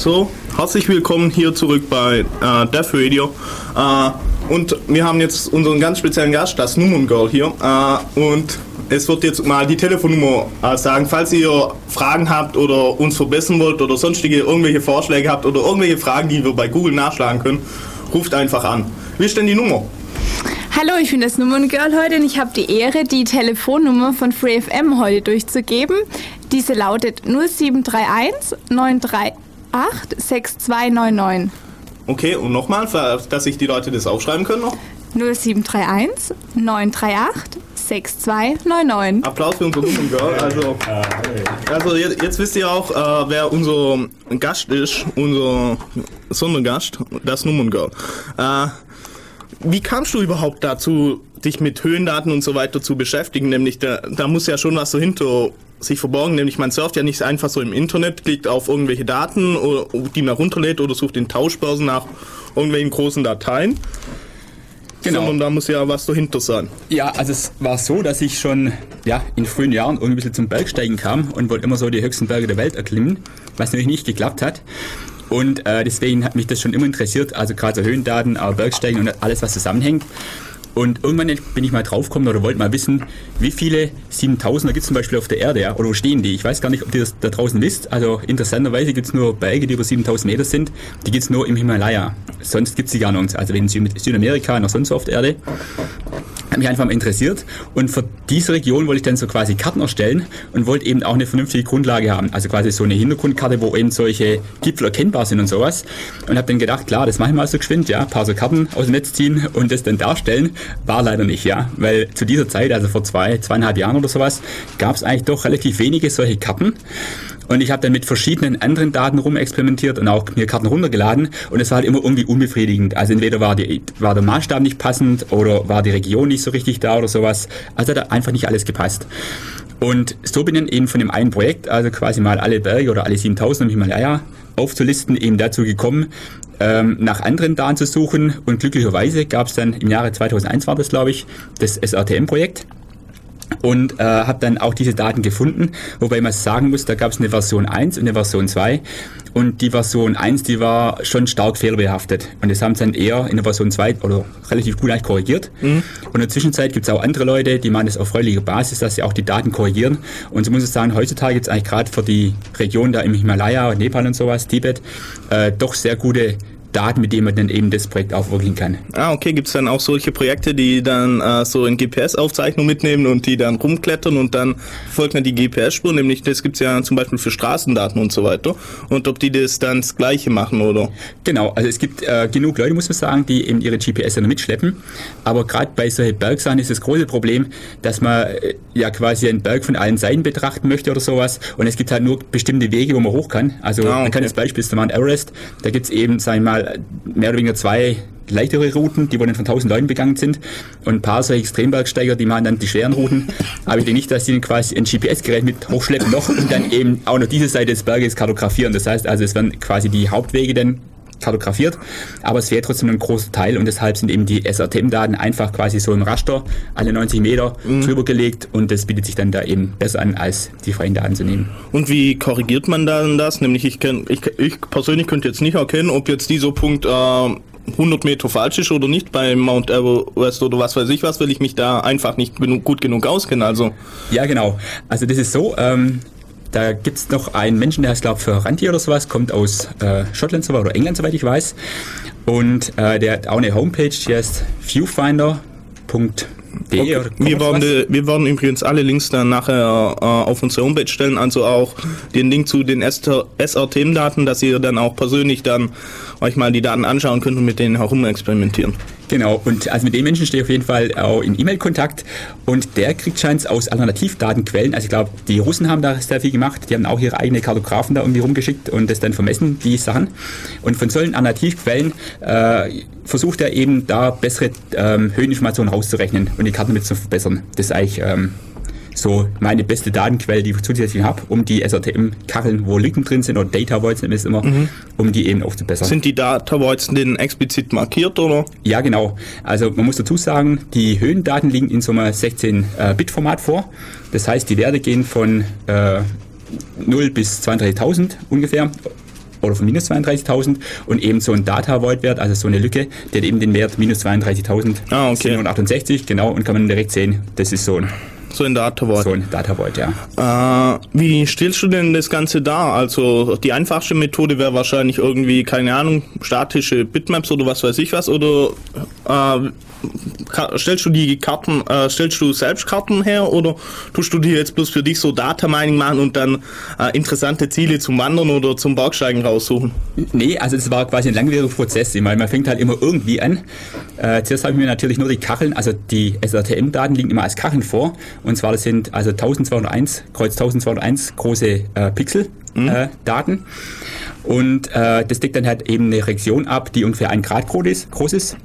So, herzlich willkommen hier zurück bei äh, Death Radio. Äh, und wir haben jetzt unseren ganz speziellen Gast, das Nummern Girl hier. Äh, und es wird jetzt mal die Telefonnummer äh, sagen, falls ihr Fragen habt oder uns verbessern wollt oder sonstige irgendwelche Vorschläge habt oder irgendwelche Fragen, die wir bei Google nachschlagen können, ruft einfach an. Wie ist denn die Nummer? Hallo, ich bin das Nummerngirl heute und ich habe die Ehre, die Telefonnummer von FreeFM heute durchzugeben. Diese lautet 0731 938 6299. Okay, und nochmal, dass sich die Leute das aufschreiben können noch. 0731 938 6299. Applaus für unser Nummern Also, also jetzt, jetzt, wisst ihr auch, äh, wer unser Gast ist, unser Sondergast, das Nummerngirl. Äh, wie kamst du überhaupt dazu, dich mit Höhendaten und so weiter zu beschäftigen? Nämlich, da, da muss ja schon was dahinter sich verborgen, nämlich man surft ja nicht einfach so im Internet, klickt auf irgendwelche Daten, oder, die man runterlädt oder sucht in Tauschbörsen nach irgendwelchen großen Dateien. Genau. Sondern da muss ja was dahinter sein. Ja, also es war so, dass ich schon ja, in frühen Jahren irgendwie ein bisschen zum Bergsteigen kam und wollte immer so die höchsten Berge der Welt erklimmen, was natürlich nicht geklappt hat. Und äh, deswegen hat mich das schon immer interessiert, also gerade so Höhendaten, aber Bergsteigen und alles, was zusammenhängt. Und irgendwann bin ich mal draufgekommen oder wollte mal wissen, wie viele 7000er gibt es zum Beispiel auf der Erde, ja? oder wo stehen die? Ich weiß gar nicht, ob ihr das da draußen wisst. Also interessanterweise gibt es nur Berge, die über 7000 Meter sind. Die gibt es nur im Himalaya. Sonst gibt es die gar nicht. Also in Südamerika noch sonst auf der Erde mich einfach mal interessiert. Und für diese Region wollte ich dann so quasi Karten erstellen und wollte eben auch eine vernünftige Grundlage haben, also quasi so eine Hintergrundkarte, wo eben solche Gipfel erkennbar sind und sowas. Und habe dann gedacht, klar, das mache ich mal so geschwind, ja, ein paar so Karten aus dem Netz ziehen und das dann darstellen, war leider nicht, ja, weil zu dieser Zeit, also vor zwei, zweieinhalb Jahren oder sowas, gab es eigentlich doch relativ wenige solche Karten und ich habe dann mit verschiedenen anderen Daten rumexperimentiert und auch mir Karten runtergeladen. Und es war halt immer irgendwie unbefriedigend. Also entweder war, die, war der Maßstab nicht passend oder war die Region nicht so richtig da oder sowas. Also hat einfach nicht alles gepasst. Und so bin ich eben von dem einen Projekt, also quasi mal alle Berge oder alle 7000 im Himalaya aufzulisten, eben dazu gekommen, ähm, nach anderen Daten zu suchen. Und glücklicherweise gab es dann im Jahre 2001 war das, glaube ich, das SRTM-Projekt und äh, habe dann auch diese Daten gefunden, wobei man sagen muss, da gab es eine Version 1 und eine Version 2 und die Version 1, die war schon stark fehlerbehaftet. Und das haben sie dann eher in der Version 2 oder relativ gut eigentlich korrigiert. Mhm. und in der Zwischenzeit gibt es auch andere Leute, die machen das auf freiwilliger Basis, dass sie auch die Daten korrigieren. Und so muss ich sagen, heutzutage gibt es eigentlich gerade für die Region da im Himalaya, Nepal und sowas, Tibet, äh, doch sehr gute Daten, mit denen man dann eben das Projekt aufwirken kann. Ah, okay. Gibt es dann auch solche Projekte, die dann äh, so in GPS-Aufzeichnung mitnehmen und die dann rumklettern und dann folgt man die GPS-Spur, nämlich das gibt es ja zum Beispiel für Straßendaten und so weiter. Und ob die das dann das Gleiche machen, oder? Genau, also es gibt äh, genug Leute, muss man sagen, die eben ihre GPS dann mitschleppen. Aber gerade bei solchen Bergsachen ist das große Problem, dass man äh, ja quasi einen Berg von allen Seiten betrachten möchte oder sowas. Und es gibt halt nur bestimmte Wege, wo man hoch kann. Also ah, okay. man kann das Beispiel ist der Mount Everest, da gibt es eben, sagen wir mal, mal mehr oder weniger zwei leichtere Routen, die wohl von 1000 Leuten begangen sind. Und ein paar solche Extrembergsteiger, die machen dann die schweren Routen. Aber ich denke nicht, dass sie quasi ein GPS-Gerät mit hochschleppen noch und dann eben auch noch diese Seite des Berges kartografieren. Das heißt also, es werden quasi die Hauptwege dann kartografiert, aber es wäre trotzdem ein großer Teil und deshalb sind eben die SRTM-Daten einfach quasi so im Raster alle 90 Meter mhm. drüber gelegt und das bietet sich dann da eben besser an, als die freien Daten zu nehmen. Und wie korrigiert man dann das? Nämlich ich, kenn, ich, ich persönlich könnte jetzt nicht erkennen, ob jetzt dieser Punkt äh, 100 Meter falsch ist oder nicht bei Mount Everest oder was weiß ich was, weil ich mich da einfach nicht genug, gut genug auskenne. Also. Ja, genau. Also das ist so, ähm, da gibt es noch einen Menschen, der heißt, glaube ich, Ranti oder sowas, kommt aus äh, Schottland oder England, soweit ich weiß. Und äh, der hat auch eine Homepage, die heißt viewfinder.de. Okay. Wir, werden, wir werden übrigens alle Links dann nachher äh, auf unsere Homepage stellen, also auch den Link zu den SRTM-Daten, dass ihr dann auch persönlich dann euch mal die Daten anschauen könnt und mit denen herum experimentieren. Genau, und also mit dem Menschen stehe ich auf jeden Fall auch in E-Mail-Kontakt und der kriegt scheint aus Alternativdatenquellen, also ich glaube, die Russen haben da sehr viel gemacht, die haben auch ihre eigenen Kartografen da irgendwie rumgeschickt und das dann vermessen, die Sachen. Und von solchen Alternativquellen äh, versucht er eben da bessere ähm, Höheninformationen rauszurechnen und die Karten mit zu verbessern. Das ist eigentlich ähm, so meine beste Datenquelle, die ich zusätzlich habe, um die SRTM-Kacheln, wo Lücken drin sind, oder Data Voids es immer, mhm. um die eben aufzubessern. Sind die Data Voids denn explizit markiert, oder? Ja, genau. Also man muss dazu sagen, die Höhendaten liegen in so einem 16-Bit-Format vor. Das heißt, die Werte gehen von äh, 0 bis 32.000 ungefähr oder von minus 32.000 und eben so ein Data Void Wert, also so eine Lücke, der hat eben den Wert minus 32.000 Ah, okay. 768, genau, und kann man direkt sehen, das ist so ein, So in Data Void. so ein Data Void, ja. Äh, wie stellst du denn das Ganze dar? Also die einfachste Methode wäre wahrscheinlich irgendwie, keine Ahnung, statische Bitmaps oder was weiß ich was, oder äh, stellst du die Karten, äh, stellst du selbst Karten her oder tust du dir jetzt bloß für dich so Data Mining machen und dann äh, interessante Ziele zum Wandern oder zum Bergsteigen raussuchen? Nee, also das war quasi ein langwieriger Prozess. Ich meine, man fängt halt immer irgendwie an. Äh, zuerst habe ich mir natürlich nur die Kacheln, also die SRTM-Daten liegen immer als Kacheln vor. Und zwar das sind also 1201, Kreuz 1201 große äh, Pixel-Daten. und äh, das deckt dann halt eben eine Region ab, die ungefähr ein Grad groß ist.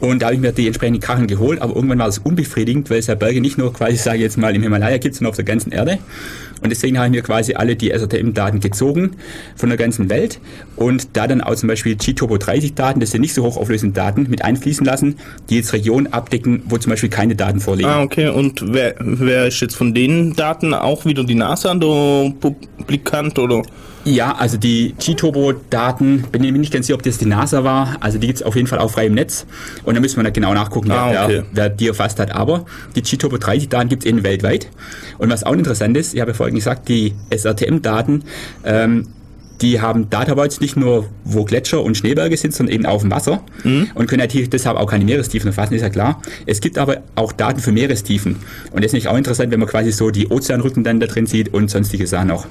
Und da habe ich mir die entsprechenden Kacheln geholt, aber irgendwann war das unbefriedigend, weil es ja Berge nicht nur quasi, sage ich jetzt mal, im Himalaya gibt, sondern auf der ganzen Erde. Und deswegen habe ich mir quasi alle die SRTM-Daten gezogen von der ganzen Welt und da dann auch zum Beispiel G-Turbo 30 Daten, das sind nicht so hochauflösende Daten, mit einfließen lassen, die jetzt Regionen abdecken, wo zum Beispiel keine Daten vorliegen. Ah, okay. Und wer, wer ist jetzt von den Daten auch wieder die NASA der Publikant oder? Ja, also die G-Turbo-Daten, bin ich mir nicht ganz sicher, ob das die NASA war. Also die gibt's auf jeden Fall auch frei im Netz. Und da müssen wir dann genau nachgucken, Ah, wer, okay. wer, wer die erfasst hat. Aber die G-Turbo 30-Daten gibt's eben weltweit. Und was auch interessant ist, ich habe ja vorhin gesagt, die SRTM-Daten, ähm, die haben Data Voids nicht nur, wo Gletscher und Schneeberge sind, sondern eben auch auf dem Wasser und können natürlich deshalb auch keine Meerestiefen erfassen, ist ja klar. Es gibt aber auch Daten für Meerestiefen. Und das ist nicht auch interessant, wenn man quasi so die Ozeanrücken dann da drin sieht und sonstige Sachen auch.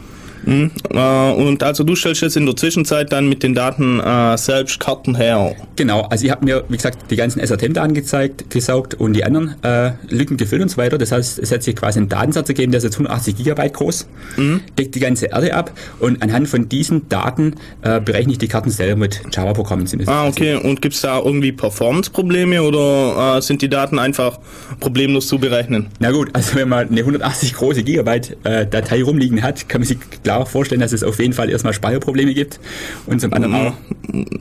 Äh, und also du stellst jetzt in der Zwischenzeit dann mit den Daten äh, selbst Karten her. Genau, also ich habe mir, wie gesagt, die ganzen SRTM-Daten gezeigt, gesaugt und die anderen äh, Lücken gefüllt und so weiter. Das heißt, es hat sich quasi einen Datensatz ergeben, der ist jetzt 180 Gigabyte groß, deckt die ganze Erde ab und anhand von diesen Daten äh, berechne ich die Karten selber mit Java-Programmen. es Ah, okay. Und gibt's da irgendwie Performance-Probleme oder äh, sind die Daten einfach problemlos zu berechnen? Na gut, also wenn man eine 180 große Gigabyte Datei rumliegen hat, kann man sich klar vorstellen, dass es auf jeden Fall erstmal Speicherprobleme gibt und zum anderen auch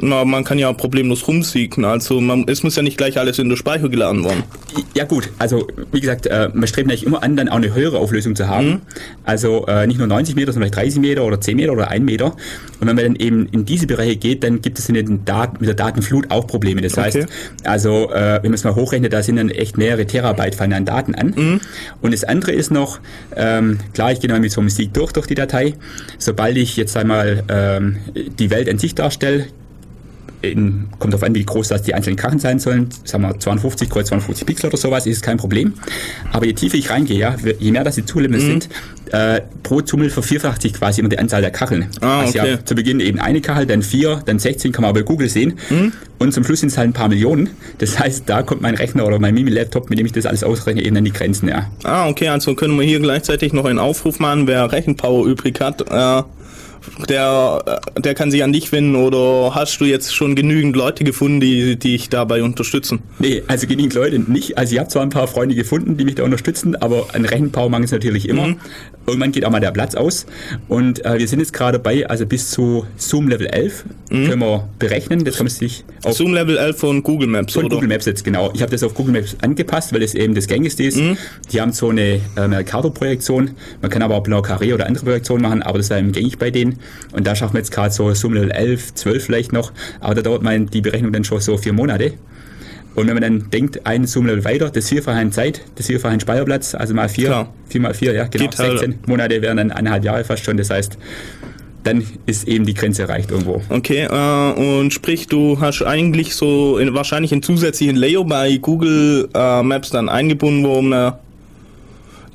Na, man kann ja problemlos rumsiegen. Also man, es muss ja nicht gleich alles in der Speicher geladen werden. Ja gut, also wie gesagt, äh, man strebt natürlich immer an, dann auch eine höhere Auflösung zu haben. Also äh, nicht nur 90 Meter, sondern vielleicht 30 Meter oder 10 Meter oder 1 Meter. Und wenn man dann eben in diese Bereiche geht, dann gibt es in den Daten, mit der Datenflut auch Probleme. Das heißt, Okay. also äh, wenn man es mal hochrechnet, da sind dann echt mehrere Terabyte fallen an Daten an. Und das andere ist noch, ähm, klar, ich gehe mal mit so einem Sieg durch, durch die Datei. Sobald ich jetzt einmal ähm, die Welt an sich darstelle, in, kommt darauf an, wie groß das die einzelnen Karten sein sollen. Sagen wir 52 kreuz 52 Pixel oder sowas, ist kein Problem. Aber je tiefer ich reingehe, ja, je mehr das die Zulimits sind, äh, pro Zummel vervierfacht sich quasi immer die Anzahl der Kacheln. Ah, Also okay. habe zu Beginn eben eine Kachel, dann vier, dann 16, kann man aber bei Google sehen. Und zum Schluss sind es halt ein paar Millionen. Das heißt, da kommt mein Rechner oder mein Mimi-Laptop, mit dem ich das alles ausrechne, eben an die Grenzen, ja. Ah, okay, also können wir hier gleichzeitig noch einen Aufruf machen, wer Rechenpower übrig hat. Äh, der, äh, der kann sich an dich wenden oder hast du jetzt schon genügend Leute gefunden, die, die dich dabei unterstützen? Nee, also genügend Leute nicht. Also ich habe zwar ein paar Freunde gefunden, die mich da unterstützen, aber ein Rechenpower mangelt es natürlich immer. Irgendwann geht auch mal der Platz aus. Und äh, wir sind jetzt gerade bei, also bis zu Zoom Level 11 können wir berechnen. Das kann man sich auf Zoom Level 11 von Google Maps, von oder? Google Maps jetzt, genau. Ich habe das auf Google Maps angepasst, weil es eben das gängigste ist. Die haben so eine äh, Mercator-Projektion. Man kann aber auch Blanc Carré oder andere Projektionen machen, aber das war eben gängig bei denen. Und da schaffen wir jetzt gerade so Level 11, 12 vielleicht noch. Aber da dauert mein, die Berechnung dann schon so vier Monate. Und wenn man dann denkt, ein Zoom-Level weiter, das Vierfache an Zeit, das Vierfache an Speicherplatz, also mal vier, Klar. vier mal vier, ja, genau, Geht halt. 16 Monate wären dann eineinhalb Jahre fast schon. Das heißt, dann ist eben die Grenze erreicht irgendwo. Okay, äh, und sprich, du hast eigentlich so in, wahrscheinlich einen zusätzlichen Layer bei Google äh, Maps dann eingebunden, wo man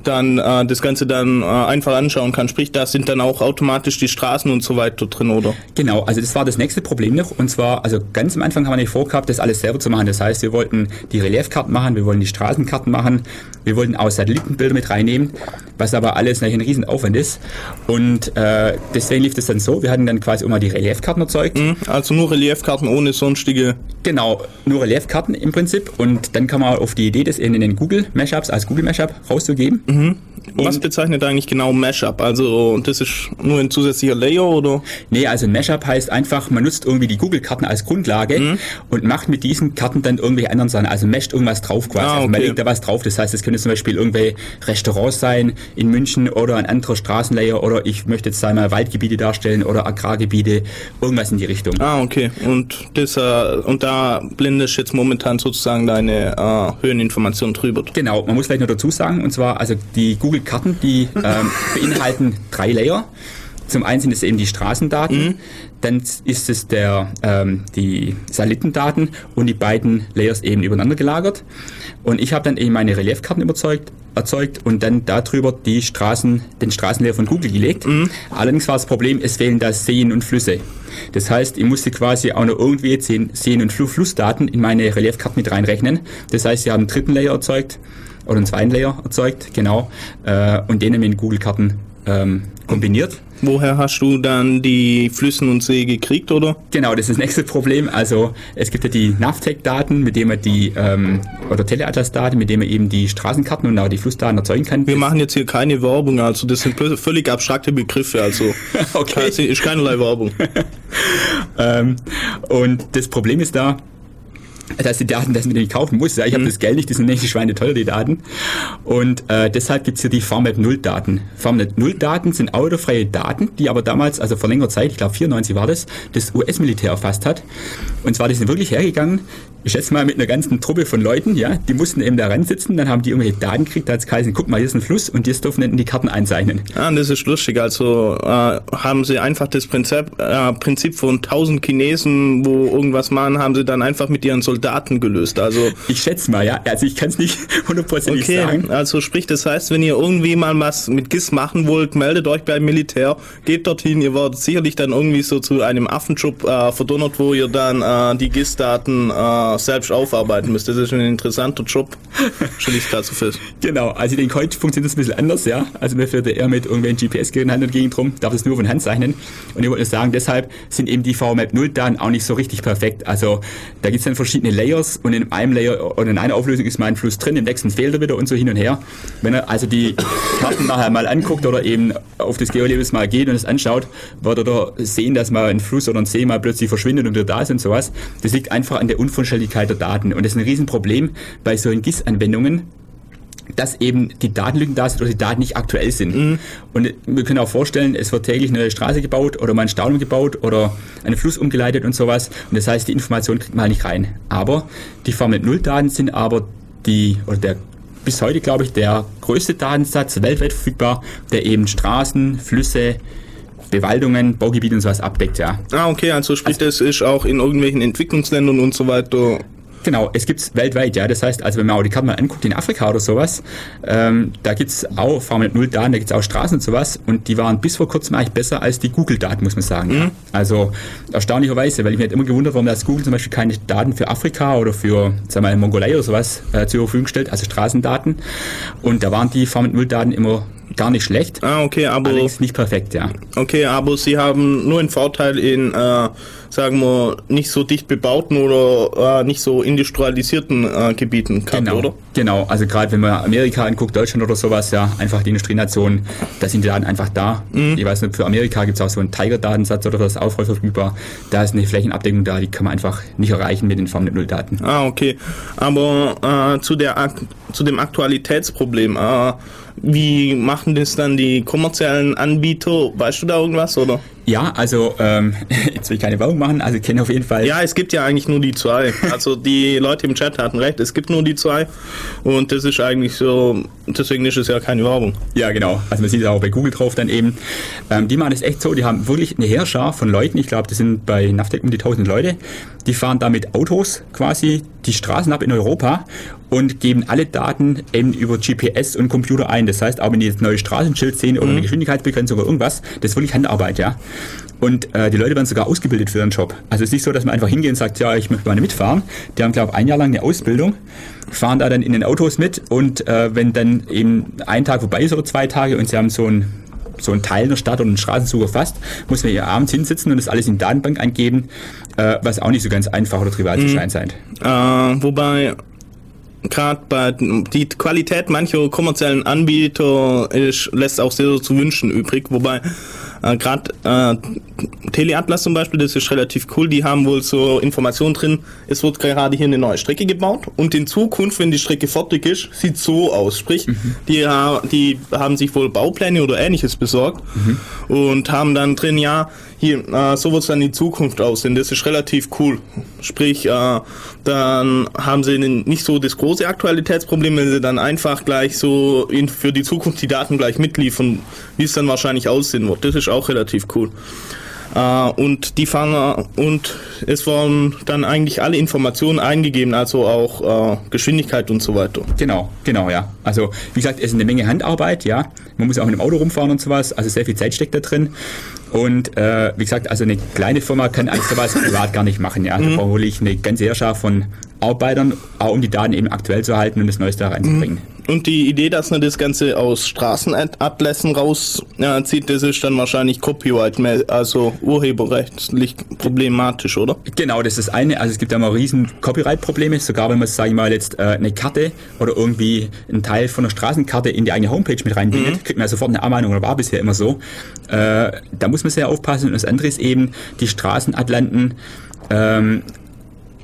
dann äh, das Ganze dann äh, einfach anschauen kann. Sprich, da sind dann auch automatisch die Straßen und so weiter drin, oder? Genau, also das war das nächste Problem noch. Und zwar, also ganz am Anfang haben wir nicht vorgehabt, das alles selber zu machen. Das heißt, wir wollten die Reliefkarten machen, wir wollten die Straßenkarten machen, wir wollten auch Satellitenbilder mit reinnehmen, was aber alles natürlich ein Riesenaufwand ist. Und äh, deswegen lief das dann so, wir hatten dann quasi immer die Reliefkarten erzeugt. Hm? Also nur Reliefkarten ohne sonstige. Genau, nur Reliefkarten im Prinzip. Und dann kam man auf die Idee, das in den Google Mashups als Google Mashup rauszugeben. Was bezeichnet eigentlich genau Mashup? Also das ist nur ein zusätzlicher Layer oder? Nee, also Mashup heißt einfach, man nutzt irgendwie die Google-Karten als Grundlage mhm. und macht mit diesen Karten dann irgendwelche anderen Sachen. Also mescht irgendwas drauf quasi. Ah, okay. also man legt da was drauf. Das heißt, es könnte zum Beispiel irgendwelche Restaurants sein in München oder ein anderer Straßenlayer oder ich möchte jetzt einmal Waldgebiete darstellen oder Agrargebiete, irgendwas in die Richtung. Ah, okay. Und das äh, und da blendest jetzt momentan sozusagen deine äh, Höheninformation drüber. Genau, man muss vielleicht noch dazu sagen, und zwar, also die Google-Karten, die ähm, beinhalten drei Layer. Zum einen sind es eben die Straßendaten, mhm. dann ist es der, ähm, die Satellitendaten und die beiden Layers eben übereinander gelagert. Und ich habe dann eben meine Reliefkarten überzeugt, erzeugt und dann darüber die Straßen, den Straßenlayer von Google gelegt. Mhm. Allerdings war das Problem, es fehlen da Seen und Flüsse. Das heißt, ich musste quasi auch noch irgendwie Seen- und Flussdaten in meine Reliefkarte mit reinrechnen. Das heißt, sie haben einen dritten Layer erzeugt oder einen zweiten Layer erzeugt, genau, äh, und den in Google-Karten ähm, kombiniert. Woher hast du dann die Flüssen und See gekriegt, oder? Genau, das ist das nächste Problem. Also es gibt ja die NAVTEC-Daten, mit denen man die, ähm, oder Teleatlas-Daten, mit denen man eben die Straßenkarten und auch die Flussdaten erzeugen kann. Wir das machen jetzt hier keine Werbung, also das sind völlig abstrakte Begriffe, also okay. ist keinerlei Werbung. ähm, und das Problem ist da, dass die Daten, dass man die kaufen muss. Ja, ich habe mhm. das Geld nicht, die sind nicht Schweine teuer, die Daten. Und äh, deshalb gibt's hier die Farmnet 0 Daten. Farmnet 0 Daten sind autofreie Daten, die aber damals, also vor längerer Zeit, ich glaube 94 war das, das US-Militär erfasst hat. Und zwar, die sind wirklich hergegangen, ich schätze mal mit einer ganzen Truppe von Leuten, ja, die mussten eben da sitzen, dann haben die irgendwelche Daten gekriegt, da hat es geheißen, guck mal, hier ist ein Fluss und jetzt dürfen die Karten einzeichnen. Ah, das ist lustig, also äh, haben sie einfach das Prinzip, äh, Prinzip von tausend Chinesen, wo irgendwas machen, haben sie dann einfach mit ihren Soldaten gelöst, also... Ich schätze mal, ja, also ich kann es nicht hundertprozentig okay, sagen. also sprich, das heißt, wenn ihr irgendwie mal was mit GIS machen wollt, meldet euch beim Militär, geht dorthin, ihr werdet sicherlich dann irgendwie so zu einem Affenschub äh, verdonnert, wo ihr dann äh, die GIS-Daten äh, selbst aufarbeiten müsst. Das ist ein interessanter Job. Stelle ich gerade so fest. Genau, also ich denke, heute funktioniert das ein bisschen anders, ja. Also mir fährt eher mit irgendwelchen GPS-Geräten Hand und Gegend rum, darf das nur von Hand zeichnen. Und ich wollte sagen, deshalb sind eben die VMAP 0 Daten auch nicht so richtig perfekt. Also da gibt es dann verschiedene Layers und in einem Layer oder in einer Auflösung ist mal ein Fluss drin, im nächsten fehlt er wieder und so hin und her. Wenn er also die Karten nachher mal anguckt oder eben auf das Geolabels mal geht und es anschaut, wird er da sehen, dass mal ein Fluss oder ein See mal plötzlich verschwindet und wieder da ist und sowas. Das liegt einfach an der Unvollständigkeit Verfügbarkeit der Daten. Und das ist ein Riesenproblem bei solchen GIS-Anwendungen, dass eben die Datenlücken da sind oder die Daten nicht aktuell sind. Mhm. Und wir können auch vorstellen, es wird täglich eine Straße gebaut oder mal ein Staunen gebaut oder einen Fluss umgeleitet und sowas. Und das heißt, die Information kriegt man halt nicht rein. Aber die Formel 0 Daten sind aber die, oder der bis heute, glaube ich, der größte Datensatz weltweit verfügbar, der eben Straßen, Flüsse, Bewaldungen, Baugebiete und sowas abdeckt, ja. Ah, okay, also sprich, also, das ist auch in irgendwelchen Entwicklungsländern und so weiter Genau, es gibt's weltweit, ja. Das heißt, also wenn man auch die Karte mal anguckt in Afrika oder sowas, ähm, da gibt's auch Formel 0 Daten, da gibt's auch Straßen und sowas und die waren bis vor kurzem eigentlich besser als die Google-Daten, muss man sagen. Mhm. Ja. Also erstaunlicherweise, weil ich mir halt immer gewundert, warum das Google zum Beispiel keine Daten für Afrika oder für, sagen wir mal, Mongolei oder sowas äh, zur Verfügung stellt, also Straßendaten. Und da waren die Formel 0 Daten immer gar nicht schlecht. Ah, okay, aber. Allerdings nicht perfekt, ja. Okay, aber sie haben nur einen Vorteil in, äh, sagen wir, nicht so dicht bebauten oder äh, nicht so industrialisierten äh, Gebieten gehabt, genau, oder? Genau, also gerade wenn man Amerika anguckt, Deutschland oder sowas, ja, einfach die Industrienation, da sind die Daten einfach da. Mhm. Ich weiß nicht, für Amerika gibt es auch so einen Tiger-Datensatz oder was auch voll verfügbar. Da ist eine Flächenabdeckung da, die kann man einfach nicht erreichen mit den Farmnet 0 Daten. Ah, okay. Aber äh, zu, der, zu dem Aktualitätsproblem, äh, wie machen das dann die kommerziellen Anbieter? Weißt du da irgendwas, oder? Ja, also ähm, jetzt will ich keine Werbung machen, also ich kenne auf jeden Fall. Ja, es gibt ja eigentlich nur die zwei. Also die Leute im Chat hatten recht, es gibt nur die zwei und das ist eigentlich so, deswegen ist es ja keine Werbung. Ja, genau. Also man sieht es auch bei Google drauf dann eben. Ähm, die machen das echt so, die haben wirklich eine Heerschar von Leuten, ich glaube, das sind bei Navtec um die 1000 Leute, die fahren da mit Autos quasi die Straßen ab in Europa und geben alle Daten eben über GPS und Computer ein. Das heißt, auch wenn die jetzt neue Straßenschild sehen oder mhm. eine Geschwindigkeitsbegrenzung oder irgendwas, das ist wirklich Handarbeit, ja. Und äh, die Leute werden sogar ausgebildet für ihren Job. Also es ist nicht so, dass man einfach hingeht und sagt, ja, ich möchte mal mitfahren. Die haben, glaube ich, ein Jahr lang eine Ausbildung, fahren da dann in den Autos mit und äh, wenn dann eben ein Tag vorbei ist oder zwei Tage und sie haben so ein so ein Teil der Stadt oder einen Straßenzug erfasst, muss man hier abends hinsitzen und das alles in die Datenbank eingeben, äh, was auch nicht so ganz einfach oder trivial zu mhm. sein scheint. Äh, wobei gerade bei die Qualität mancher kommerziellen Anbieter ist, lässt auch sehr zu wünschen übrig, wobei äh, Gerade äh, Teleatlas zum Beispiel, das ist relativ cool, die haben wohl so Informationen drin, es wird gerade hier eine neue Strecke gebaut und in Zukunft, wenn die Strecke fertig ist, sieht so aus. Sprich, mhm. die, die haben sich wohl Baupläne oder ähnliches besorgt mhm. und haben dann drin, ja, hier, äh, so wird es dann in Zukunft aussehen. Das ist relativ cool. Sprich, äh, dann haben sie nicht so das große Aktualitätsproblem, wenn sie dann einfach gleich so in, für die Zukunft die Daten gleich mitliefern, wie es dann wahrscheinlich aussehen wird. Das ist auch relativ cool. Uh, und die fangen und es wurden dann eigentlich alle Informationen eingegeben, also auch uh, Geschwindigkeit und so weiter. Genau, genau, ja. Also wie gesagt, es ist eine Menge Handarbeit, ja. Man muss auch mit dem Auto rumfahren und sowas, also sehr viel Zeit steckt da drin. Und äh, wie gesagt, also eine kleine Firma kann alles sowas privat gar nicht machen. Ja, da mhm. brauche ich eine ganze Herrschaft von Arbeitern, auch um die Daten eben aktuell zu halten und das Neueste da reinzubringen. Mhm. Und die Idee, dass man das Ganze aus Straßenatlassen rauszieht, das ist dann wahrscheinlich Copyright, also urheberrechtlich problematisch, oder? Genau, das ist das eine. Also es gibt ja mal riesen Copyright-Probleme, sogar wenn man, sage ich mal, jetzt äh, eine Karte oder irgendwie einen Teil von einer Straßenkarte in die eigene Homepage mit reinbindet, mhm. kriegt man ja sofort eine Abmahnung oder war bisher immer so. Äh, da muss man sehr aufpassen. Und das andere ist eben, die Straßenatlanten ähm,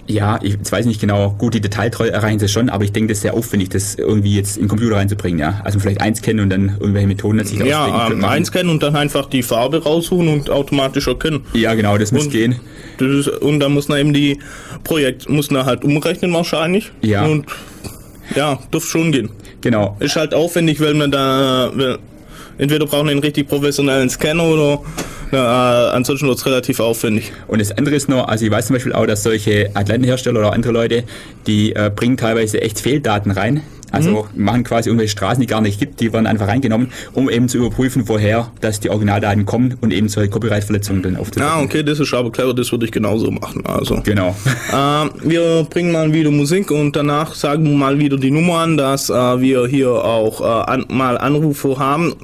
ja, ich weiß nicht genau, gut, die Detailtreue erreichen sie schon, aber ich denke, das ist sehr aufwendig, das irgendwie jetzt in den Computer reinzubringen, ja. Also vielleicht eins kennen und dann irgendwelche Methoden sich Ja, ähm, eins kennen und dann einfach die Farbe raussuchen und automatisch erkennen. Ja, genau, das muss gehen. Das ist, und dann muss man eben die Projekt, muss man halt umrechnen wahrscheinlich. Ja. Und ja, dürfte schon gehen. Genau. Ist halt aufwendig, weil man da, entweder braucht man einen richtig professionellen Scanner oder äh, ansonsten wird es relativ aufwendig. Und das andere ist noch, also ich weiß zum Beispiel auch, dass solche Atlantenhersteller oder andere Leute, die äh, bringen teilweise echt Fehldaten rein. Also mhm. machen quasi irgendwelche Straßen, die gar nicht gibt, die werden einfach reingenommen, um eben zu überprüfen, woher dass die Originaldaten kommen und eben solche Copyright-Verletzungen dann aufzudecken. Ah, okay, das ist aber clever, das würde ich genauso machen. Also. Genau. Äh, wir bringen mal wieder Musik und danach sagen wir mal wieder die Nummer an, dass äh, wir hier auch äh, an, mal Anrufe haben.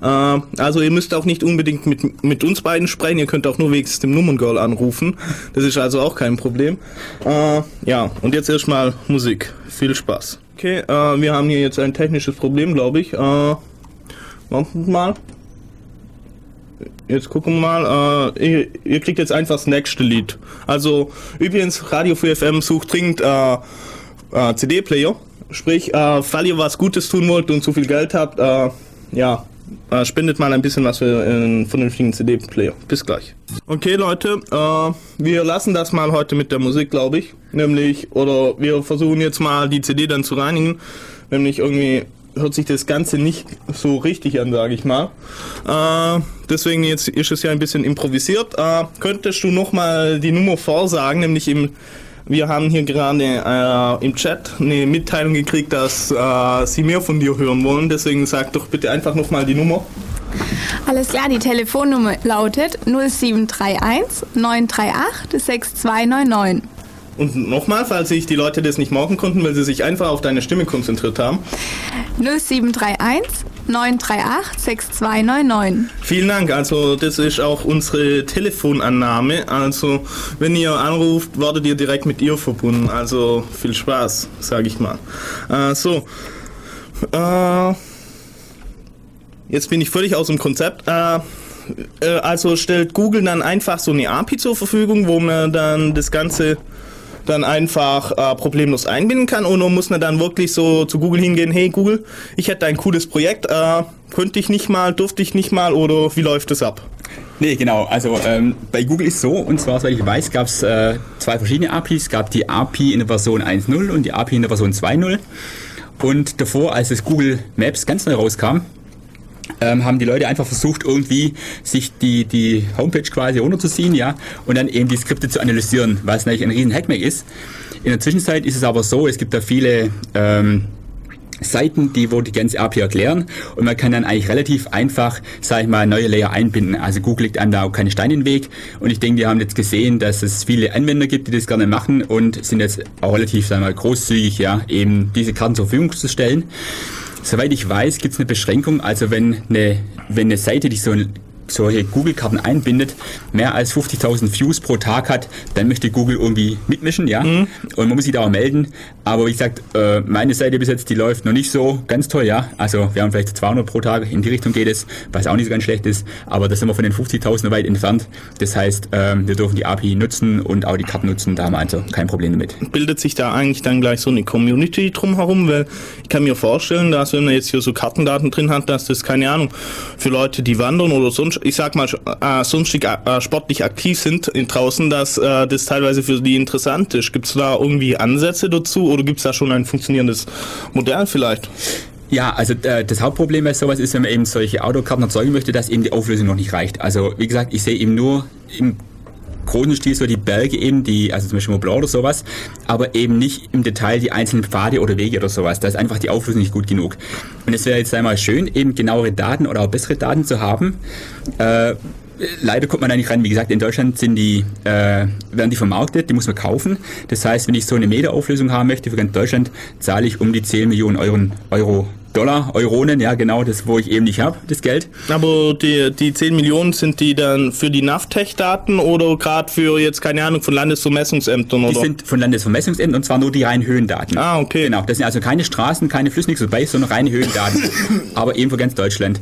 Äh, also ihr müsst auch nicht unbedingt mit, mit uns beiden sprechen, ihr könnt auch nur wegen dem Nummerngirl anrufen. Das ist also auch kein Problem. Äh, ja, und jetzt erstmal Musik. Viel Spaß. Okay, äh, wir haben hier jetzt ein technisches Problem, glaube ich. Äh, warten mal. Jetzt gucken wir mal. Äh, ihr, ihr, kriegt jetzt einfach das nächste Lied. Also übrigens, Radio 4 FM sucht dringend äh, äh, CD-Player. Sprich, äh, falls ihr was Gutes tun wollt und zu viel Geld habt, äh, ja, spendet mal ein bisschen was für einen vernünftigen CD-Player. Bis gleich. Okay, Leute, äh, wir lassen das mal heute mit der Musik, glaube ich. Nämlich, oder wir versuchen jetzt mal die CD dann zu reinigen. Nämlich irgendwie hört sich das Ganze nicht so richtig an, sage ich mal. Äh, deswegen jetzt ist es ja ein bisschen improvisiert. Äh, könntest du nochmal die Nummer vorsagen, nämlich im wir haben hier gerade äh, im Chat eine Mitteilung gekriegt, dass äh, Sie mehr von dir hören wollen. Deswegen sag doch bitte einfach nochmal die Nummer. Alles klar, die Telefonnummer lautet 0731 938 6299. Und nochmal, falls sich die Leute das nicht merken konnten, weil sie sich einfach auf deine Stimme konzentriert haben. 0731 938 6299. Vielen Dank. Also das ist auch unsere Telefonannahme. Also wenn ihr anruft, werdet ihr direkt mit ihr verbunden. Also viel Spaß, sage ich mal. Äh, so. Äh, jetzt bin ich völlig aus dem Konzept. Äh, äh also stellt Google dann einfach so eine API zur Verfügung, wo man dann das Ganze dann einfach äh, problemlos einbinden kann und man muss man dann wirklich so zu Google hingehen, hey Google, ich hätte ein cooles Projekt, äh, könnte ich nicht mal, durfte ich nicht mal oder wie läuft das ab? Nee, genau. Also ähm, bei Google ist so, und zwar, soweit ich weiß, gab es äh, zwei verschiedene APIs. Es gab die API in der Version 1.0 und die API in der Version 2.0. Und davor, als das Google Maps ganz neu rauskam, ähm, haben die Leute einfach versucht, irgendwie sich die, die Homepage quasi runterzuziehen, ja, und dann eben die Skripte zu analysieren, was natürlich ein riesen Hackmack ist. In der Zwischenzeit ist es aber so, es gibt da viele ähm, Seiten, die wo die ganze API erklären und man kann dann eigentlich relativ einfach, sage ich mal, neue Layer einbinden. Also Google legt einem da auch keine Steine in den Weg und ich denke, die haben jetzt gesehen, dass es viele Anwender gibt, die das gerne machen und sind jetzt auch relativ, sagen wir mal, großzügig, ja, eben diese Karten zur Verfügung zu stellen. Soweit ich weiß, gibt es eine Beschränkung. Also wenn eine, wenn eine Seite, die so solche Google-Karten einbindet, mehr als 50.000 Views pro Tag hat, dann möchte Google irgendwie mitmischen, ja. Mhm. Und man muss sich da auch melden. Aber wie gesagt, äh, meine Seite bis jetzt, die läuft noch nicht so ganz toll, ja. Also wir haben vielleicht 200 pro Tag, in die Richtung geht es, was auch nicht so ganz schlecht ist. Aber da sind wir von den 50.000 weit entfernt. Das heißt, äh, wir dürfen die API nutzen und auch die Karten nutzen. Da haben wir also kein Problem damit. Bildet sich da eigentlich dann gleich so eine Community drumherum? Weil ich kann mir vorstellen, dass wenn man jetzt hier so Kartendaten drin hat, dass das, keine Ahnung, für Leute, die wandern oder sonst, ich sag mal, äh, sonstig äh, sportlich aktiv sind draußen, dass äh, das teilweise für die interessant ist. Gibt es da irgendwie Ansätze dazu oder gibt es da schon ein funktionierendes Modell vielleicht? Ja, also äh, das Hauptproblem bei sowas ist, wenn man eben solche Autokarten erzeugen möchte, dass eben die Auflösung noch nicht reicht. Also wie gesagt, ich sehe eben nur im großen Stil so die Berge eben, die, also zum Beispiel Mont oder sowas, aber eben nicht im Detail die einzelnen Pfade oder Wege oder sowas. Da ist einfach die Auflösung nicht gut genug. Und es wäre jetzt einmal schön, eben genauere Daten oder auch bessere Daten zu haben. Äh, leider kommt man da nicht rein. Wie gesagt, in Deutschland sind die, äh, werden die vermarktet, die muss man kaufen. Das heißt, wenn ich so eine Meter-Auflösung haben möchte für ganz Deutschland, zahle ich um die 10 Millionen Euro, Euro Dollar, Euronen, ja genau, das wo ich eben nicht habe, das Geld. Aber die, die 10 Millionen sind die dann für die NAVTech-Daten oder gerade für jetzt, keine Ahnung, von Landesvermessungsämtern? Oder? Die sind von Landesvermessungsämtern und zwar nur die reinen Höhendaten. Ah, okay. Genau, das sind also keine Straßen, keine Flüsse, nichts dabei, sondern reine Höhendaten. aber eben für ganz Deutschland.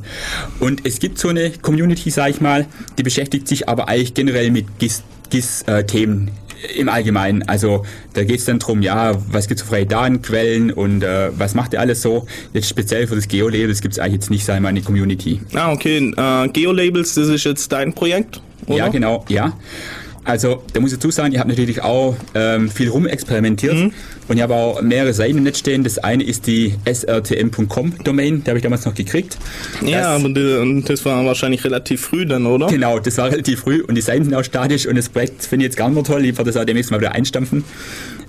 Und es gibt so eine Community, sag ich mal, die beschäftigt sich aber eigentlich generell mit GIS-Themen. GIS, äh, im Allgemeinen. Also da geht es dann darum, ja, was gibt es für freie Datenquellen und äh, was macht ihr alles so. Jetzt speziell für das Geolabels gibt es eigentlich jetzt nicht, wir mal, eine Community. Ah, okay. Äh, Geolabels, das ist jetzt dein Projekt? Oder? Ja, genau, ja. Also, da muss ich dazu sagen, ich habe natürlich auch ähm, viel rumexperimentiert mhm. und ich habe auch mehrere Seiten im Netz stehen. Das eine ist die srtm.com-Domain, die habe ich damals noch gekriegt. Ja, das, aber das war wahrscheinlich relativ früh dann, oder? Genau, das war relativ früh und die Seiten sind auch statisch und das Projekt finde ich jetzt gar nicht mehr toll. Ich werde das auch demnächst mal wieder einstampfen.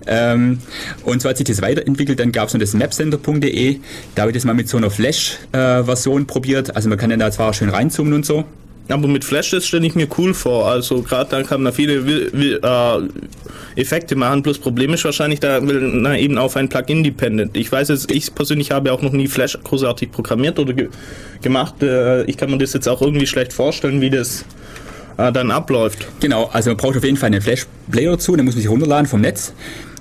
Ähm, und so hat sich das weiterentwickelt. Dann gab es noch das mapcenter.de. Da habe ich das mal mit so einer Flash-Version äh, probiert. Also man kann dann da zwar schön reinzoomen und so. Aber mit Flash, das stelle ich mir cool vor. Also gerade da kann man viele äh, Effekte machen. Plus Problem ist wahrscheinlich, da will na, eben auf ein Plugin dependent. Ich weiß jetzt, ich persönlich habe auch noch nie Flash großartig programmiert oder ge gemacht. Äh, ich kann mir das jetzt auch irgendwie schlecht vorstellen, wie das äh, dann abläuft. Genau, also man braucht auf jeden Fall einen Flash-Player dazu, den muss man sich runterladen vom Netz.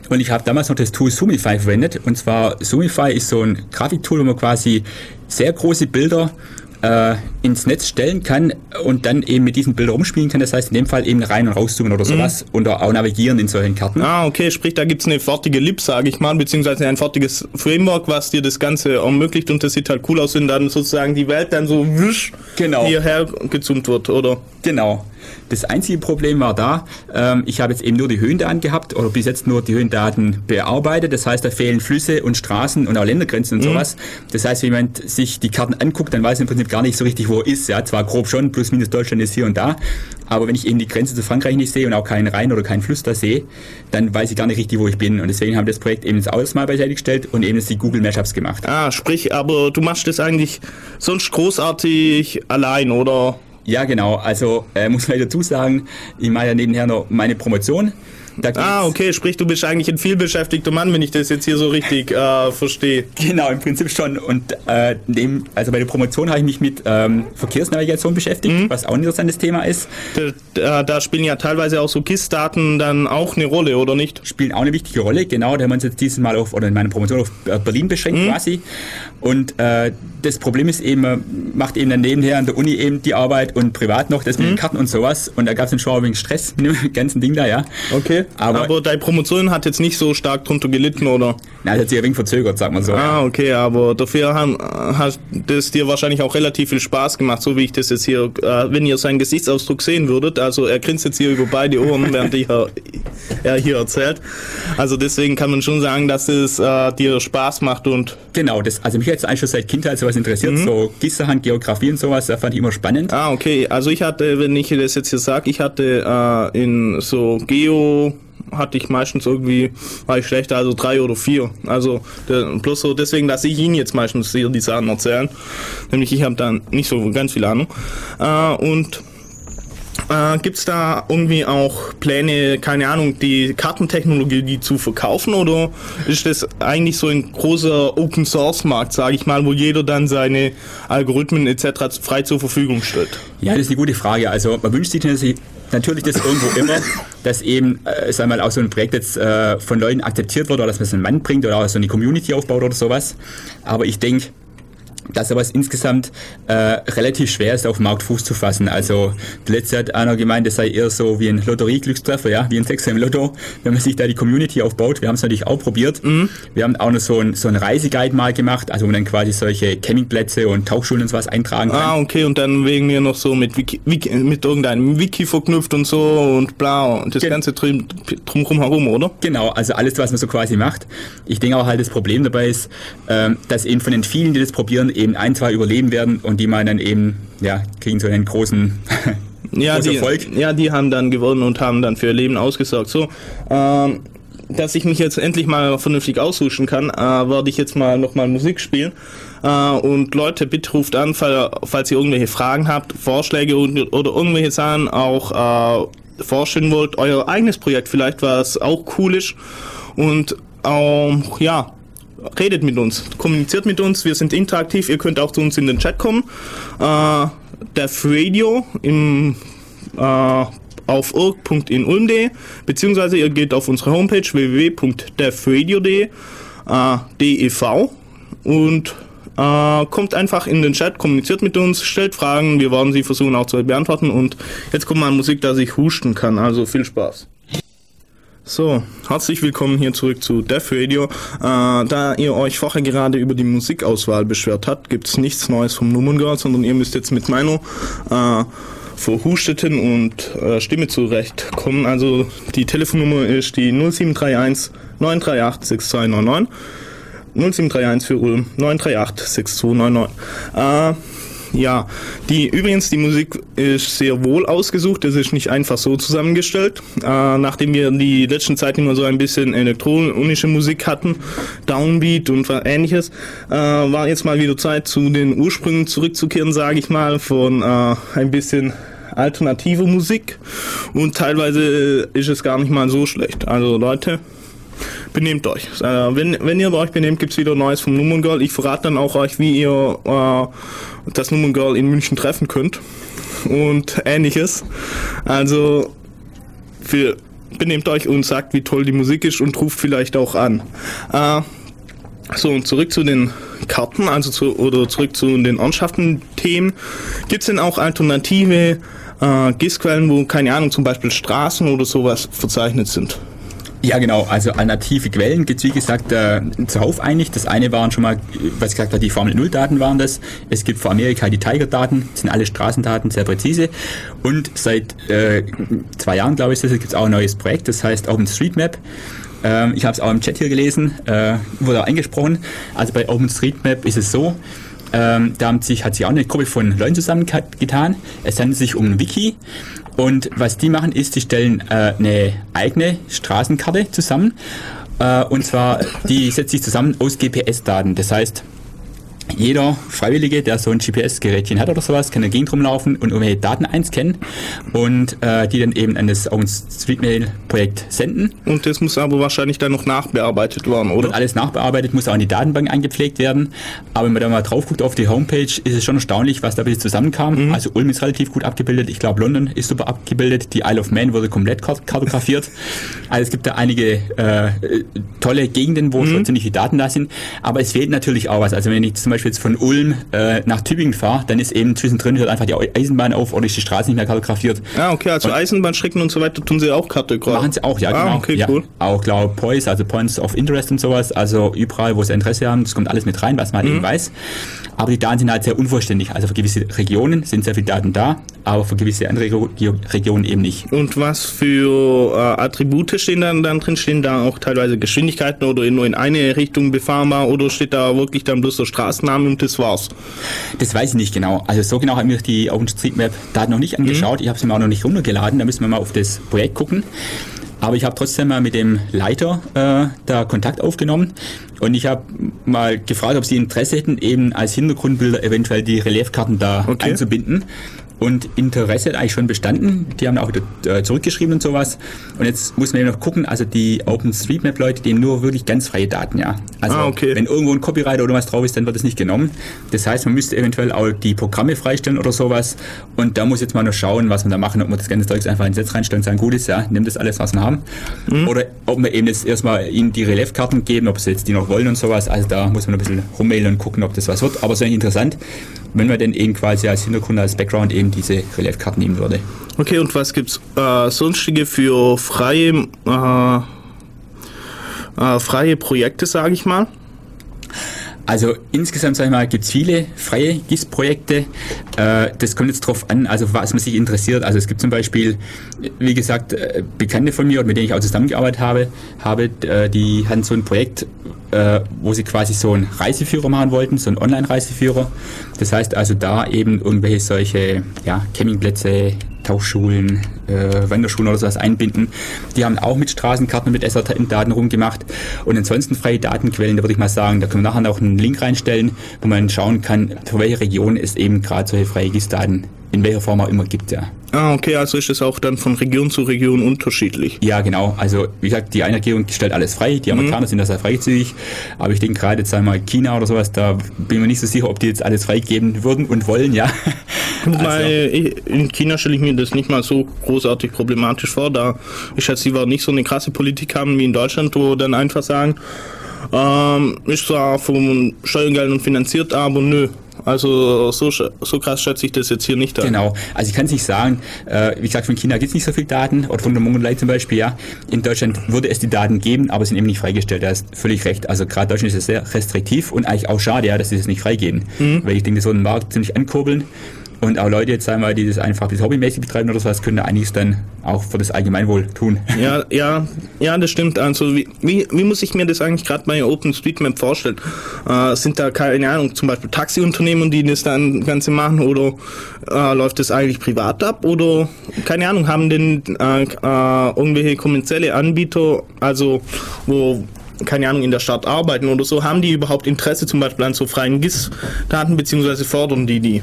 Und ich habe damals noch das Tool Zoomify verwendet. Und zwar Zoomify ist so ein Grafiktool, wo man quasi sehr große Bilder äh, ins Netz stellen kann und dann eben mit diesen Bildern rumspielen kann. Das heißt in dem Fall eben rein und rauszoomen oder sowas mhm. und auch navigieren in solchen Karten. Ah, okay, sprich, da gibt's eine fertige Lib, sage ich mal, beziehungsweise ein fertiges Framework, was dir das Ganze ermöglicht und das sieht halt cool aus, wenn dann sozusagen die Welt dann so wisch genau. hierher gezoomt wird, oder? Genau. Das einzige Problem war da, ähm, ich habe jetzt eben nur die Höhendaten gehabt oder bis jetzt nur die Höhendaten bearbeitet. Das heißt, da fehlen Flüsse und Straßen und auch Ländergrenzen und mhm. sowas. Das heißt, wenn jemand sich die Karten anguckt, dann weiß er im Prinzip gar nicht so richtig, wo er ist. Ja, zwar grob schon, plus minus Deutschland ist hier und da. Aber wenn ich eben die Grenze zu Frankreich nicht sehe und auch keinen Rhein oder keinen Fluss da sehe, dann weiß ich gar nicht richtig, wo ich bin. Und deswegen haben wir das Projekt eben das Autos mal beiseite gestellt und eben die Google Mashups gemacht. Ah, sprich, aber du machst das eigentlich sonst großartig allein, oder? Ja, genau. Also äh, muss man dazu sagen, ich mache ja nebenher noch meine Promotion ah, okay, sprich, du bist eigentlich ein vielbeschäftigter Mann, wenn ich das jetzt hier so richtig äh, verstehe. Genau, im Prinzip schon. Und äh, dem, also bei der Promotion habe ich mich mit ähm, Verkehrsnavigation beschäftigt, mhm. was auch ein interessantes Thema ist. Da, da, spielen ja teilweise auch so KISS-Daten dann auch eine Rolle, oder nicht? Spielen auch eine wichtige Rolle, genau. Da haben wir uns jetzt dieses Mal auf, oder in meiner Promotion auf äh, Berlin beschränkt mhm. quasi. Und äh, das Problem ist eben, macht eben dann nebenher an der Uni eben die Arbeit und privat noch das mit mhm. den Karten und sowas. Und da gab es dann schon ein wenig Stress mit dem ganzen Ding da, ja. Okay. Aber, aber deine Promotion hat jetzt nicht so stark drunter gelitten, oder? Nein, hat sich ein wenig verzögert, sagt man so. Ah, okay, aber dafür haben, hat das dir wahrscheinlich auch relativ viel Spaß gemacht, so wie ich das jetzt hier, äh, wenn ihr seinen Gesichtsausdruck sehen würdet. Also er grinst jetzt hier über beide Ohren, während ich, er hier erzählt. Also deswegen kann man schon sagen, dass es äh, dir Spaß macht und... Genau, das, also mich hat es eigentlich schon seit Kindheit sowas interessiert, mhm. so Gisserhand, Geografie und sowas, das fand ich immer spannend. Ah, okay, also ich hatte, wenn ich das jetzt hier sage, ich hatte äh, in so Geo hatte ich meistens irgendwie, war ich schlechter, also drei oder vier. Also plus so deswegen, dass ich ihn jetzt meistens hier die Sachen erzählen. Nämlich ich habe dann nicht so ganz viel Ahnung. Äh, und Äh, Gibt es da irgendwie auch Pläne, keine Ahnung, die Kartentechnologie die zu verkaufen oder ist das eigentlich so ein großer Open Source Markt, sage ich mal, wo jeder dann seine Algorithmen etc. frei zur Verfügung stellt? Ja, das ist eine gute Frage. Also man wünscht sich natürlich das irgendwo immer, dass eben, äh, sagen wir mal, auch so ein Projekt jetzt äh, von Leuten akzeptiert wird oder dass man es einen Mann bringt oder auch so eine Community aufbaut oder sowas. Aber ich denke, dass aber es insgesamt äh, relativ schwer ist, auf dem Markt Fuß zu fassen. Also letzte hat einer gemeint, es sei eher so wie ein Lotterie-Glückstreffer, ja, wie ein Sechser im Lotto, wenn man sich da die Community aufbaut. Wir haben es natürlich auch probiert. Mhm. Wir haben auch noch so ein, so ein Reiseguide mal gemacht, also wo man dann quasi solche Campingplätze und Tauchschulen und sowas eintragen kann. Ah, okay, und dann wegen mir noch so mit Wiki, Wiki, mit irgendeinem Wiki verknüpft und so und bla und das Gen ganze drum, drumherum herum, oder? Genau, also alles, was man so quasi macht. Ich denke auch halt, das Problem dabei ist, ähm, dass eben von den vielen, die das probieren, eben ein, zwei überleben werden und die meinen dann eben, ja, kriegen so einen großen ja, die, Erfolg. Ja, die haben dann gewonnen und haben dann für ihr Leben ausgesorgt. So, ähm, dass ich mich jetzt endlich mal vernünftig aussuchen kann, äh, werde ich jetzt mal nochmal Musik spielen. Äh, und Leute, bitte ruft an, fall, falls ihr irgendwelche Fragen habt, Vorschläge und, oder irgendwelche Sachen auch äh, vorstellen wollt, euer eigenes Projekt vielleicht, was auch cool ist. Und ähm, ja, redet mit uns, kommuniziert mit uns, wir sind interaktiv, ihr könnt auch zu uns in den Chat kommen. Äh, Def Radio im, äh, auf irk.inulm.de beziehungsweise ihr geht auf unsere Homepage www.devradio.de äh, DEV und äh, kommt einfach in den Chat, kommuniziert mit uns, stellt Fragen, wir werden sie versuchen auch zu beantworten und jetzt kommt mal Musik, dass ich husten kann, also viel Spaß. So, herzlich willkommen hier zurück zu Def Radio. Äh, da ihr euch vorher gerade über die Musikauswahl beschwert habt, gibt's nichts Neues vom Nummern sondern ihr müsst jetzt mit meiner äh, verhusteten und äh, Stimme zurechtkommen. Also die Telefonnummer ist die 0731 938 6299. 0731 für Ulm 938 6299. Äh, ja, die übrigens die Musik ist sehr wohl ausgesucht. Das ist nicht einfach so zusammengestellt. Äh, nachdem wir die letzten Zeit immer so ein bisschen elektronische Musik hatten, Downbeat und ähnliches, äh, war jetzt mal wieder Zeit, zu den Ursprüngen zurückzukehren, sage ich mal, von äh, ein bisschen alternative Musik. Und teilweise ist es gar nicht mal so schlecht. Also Leute, benehmt euch. Äh, wenn, wenn ihr euch benehmt, gibt's wieder Neues vom Nummern Girl. Ich verrate dann auch euch, wie ihr äh, das Nummern Girl in München treffen könnt und ähnliches. Also für, benehmt euch und sagt, wie toll die Musik ist und ruft vielleicht auch an. Äh, so, und zurück zu den Karten, also zu, oder zurück zu den Ortschaften-Themen. Gibt es denn auch alternative äh, GIS-Quellen, wo, keine Ahnung, zum Beispiel Straßen oder sowas verzeichnet sind? Ja, genau. Also alternative Quellen gibt es, wie gesagt, äh, zuhauf eigentlich. Das eine waren schon mal, was ich gesagt habe, die Formel-0-Daten waren das. Es gibt für Amerika die Tiger-Daten, sind alle Straßendaten, sehr präzise. Und seit äh, zwei Jahren, glaube ich, gibt es auch ein neues Projekt, das heißt OpenStreetMap. Ähm, ich habe es auch im Chat hier gelesen, äh, wurde auch eingesprochen. Also bei OpenStreetMap ist es so, ähm, da sich, hat sich auch eine Gruppe von Leuten zusammengetan. Es handelt sich um ein Wiki und was die machen ist, die stellen äh, eine eigene Straßenkarte zusammen. Äh, und zwar, die setzt sich zusammen aus GPS-Daten. Das heißt, jeder Freiwillige, der so ein GPS-Gerätchen hat oder sowas, kann dagegen drum laufen und irgendwelche Daten einscannen und äh, die dann eben an das OpenStreetMail-Projekt senden. Und das muss aber wahrscheinlich dann noch nachbearbeitet werden, oder? Und alles nachbearbeitet, muss auch in die Datenbank eingepflegt werden. Aber wenn man da mal drauf guckt auf die Homepage, ist es schon erstaunlich, was da bis zusammenkam. Mhm. Also Ulm ist relativ gut abgebildet. Ich glaube, London ist super abgebildet. Die Isle of Man wurde komplett kartografiert. also es gibt da einige äh, tolle Gegenden, wo mhm. schon ziemlich viele Daten da sind. Aber es fehlt natürlich auch was. Also wenn ich zum Beispiel Beispiel jetzt von Ulm äh, nach Tübingen fahre, dann ist eben zwischendrin hört einfach die Eisenbahn auf oder ist die Straße nicht mehr kartografiert. Ah, okay, also und Eisenbahnstrecken und so weiter tun sie auch kartografiert. Machen sie auch, ja, ah, genau. okay, ja, cool. Auch, glaube Points, also Points of Interest und sowas, also überall, wo sie Interesse haben, das kommt alles mit rein, was man halt mhm. eben weiß. Aber die Daten sind halt sehr unvollständig. Also für gewisse Regionen sind sehr viele Daten da, aber für gewisse andere Regionen eben nicht. Und was für äh, Attribute stehen dann, dann drin? Stehen da auch teilweise Geschwindigkeiten oder nur in eine Richtung befahrbar oder steht da wirklich dann bloß der Straßenname und das war's? Das weiß ich nicht genau. Also so genau haben wir die OpenStreetMap-Daten noch nicht angeschaut. Mhm. Ich habe sie mir auch noch nicht runtergeladen. Da müssen wir mal auf das Projekt gucken. Aber ich habe trotzdem mal mit dem Leiter äh, da Kontakt aufgenommen und ich habe mal gefragt, ob sie Interesse hätten, eben als Hintergrundbilder eventuell die Reliefkarten da okay. einzubinden. Und Interesse hat eigentlich schon bestanden. Die haben auch wieder äh, zurückgeschrieben und sowas. Und jetzt muss man eben noch gucken, also die OpenStreetMap-Leute, die nehmen nur wirklich ganz freie Daten, ja. Also Ah, okay. wenn irgendwo ein Copyright oder was drauf ist, dann wird es nicht genommen. Das heißt, man müsste eventuell auch die Programme freistellen oder sowas. Und da muss jetzt mal noch schauen, was wir da machen, ob wir das ganze Zeug einfach ins Netz reinstellen und sagen, gut ist, ja, nimm das alles, was wir haben. Mhm. Oder ob wir eben jetzt erstmal ihnen die Reliefkarten geben, ob sie jetzt die noch wollen und sowas. Also da muss man ein bisschen rummailen und gucken, ob das was wird. Aber es ist eigentlich interessant, wenn man denn eben quasi als Hintergrund, als Background eben diese Reliefkarten nehmen würde. Okay, und was gibt's äh, sonstige für freie, äh, äh, freie Projekte, sage ich mal? Also insgesamt, sag ich mal, gibt's viele freie GIS-Projekte. Äh, das kommt jetzt drauf an, also was man sich interessiert. Also es gibt zum Beispiel, wie gesagt, äh, Bekannte von mir, mit denen ich auch zusammengearbeitet habe, habe äh, die hatten so ein Projekt, äh, wo sie quasi so einen Reiseführer machen wollten, so einen Online-Reiseführer. Das heißt also da eben irgendwelche solche ja, Campingplätze, Tauchschulen, äh, Wanderschulen oder sowas einbinden. Die haben auch mit Straßenkarten, mit SR-Daten rumgemacht. Und ansonsten freie Datenquellen, da würde ich mal sagen, da können wir nachher noch einen Link reinstellen, wo man schauen kann, für welche Region es eben gerade solche freie GIS-Daten in welcher Form auch immer gibt, ja. Ah, okay, also ist es auch dann von Region zu Region unterschiedlich. Ja, genau. Also, wie gesagt, die eine Regierung stellt alles frei. Die Amerikaner sind da sehr freizügig. Aber ich denke gerade jetzt einmal China oder sowas, da bin ich mir nicht so sicher, ob die jetzt alles freigeben würden und wollen, ja. Wobei, ich- in China stelle ich mir das nicht mal so großartig problematisch vor, da ich schätze, sie war nicht so eine krasse Politik haben wie in Deutschland, wo dann einfach sagen, ähm, ist zwar von Steuergeldern finanziert, aber nö. Also so, so krass schätze ich das jetzt hier nicht ein. Genau. Also ich kann es nicht sagen, äh, wie gesagt, von China gibt es nicht so viel Daten, oder von der Mongolei zum Beispiel, ja. In Deutschland würde es die Daten geben, aber sind eben nicht freigestellt. Da ist völlig recht. Also gerade Deutschland ist es sehr restriktiv und eigentlich auch schade, ja, dass sie das nicht freigeben. Weil ich denke, das würde den Markt ziemlich ankurbeln. Und auch Leute jetzt einmal, die das einfach bis hobbymäßig betreiben oder sowas, können da einiges dann auch für das Allgemeinwohl tun. Ja, ja, ja, das stimmt. Also wie, wie, wie muss ich mir das eigentlich gerade bei OpenStreetMap vorstellen? Äh, sind da keine Ahnung, zum Beispiel Taxiunternehmen, die das dann Ganze machen oder äh, läuft das eigentlich privat ab oder keine Ahnung, haben denn äh, äh, irgendwelche kommerzielle Anbieter, also wo keine Ahnung, in der Stadt arbeiten oder so, haben die überhaupt Interesse zum Beispiel an so freien GIS-Daten, beziehungsweise fordern die die?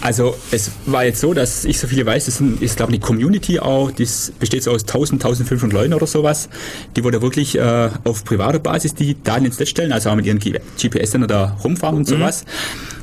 Also es war jetzt so, dass ich so viele weiß, das ist glaube ich eine Community auch, das besteht so aus 1000, 1500 Leuten oder sowas, die wo da wirklich äh, auf privater Basis die Daten ins Netz stellen, also auch mit ihren G- GPS-Sender da rumfahren und sowas.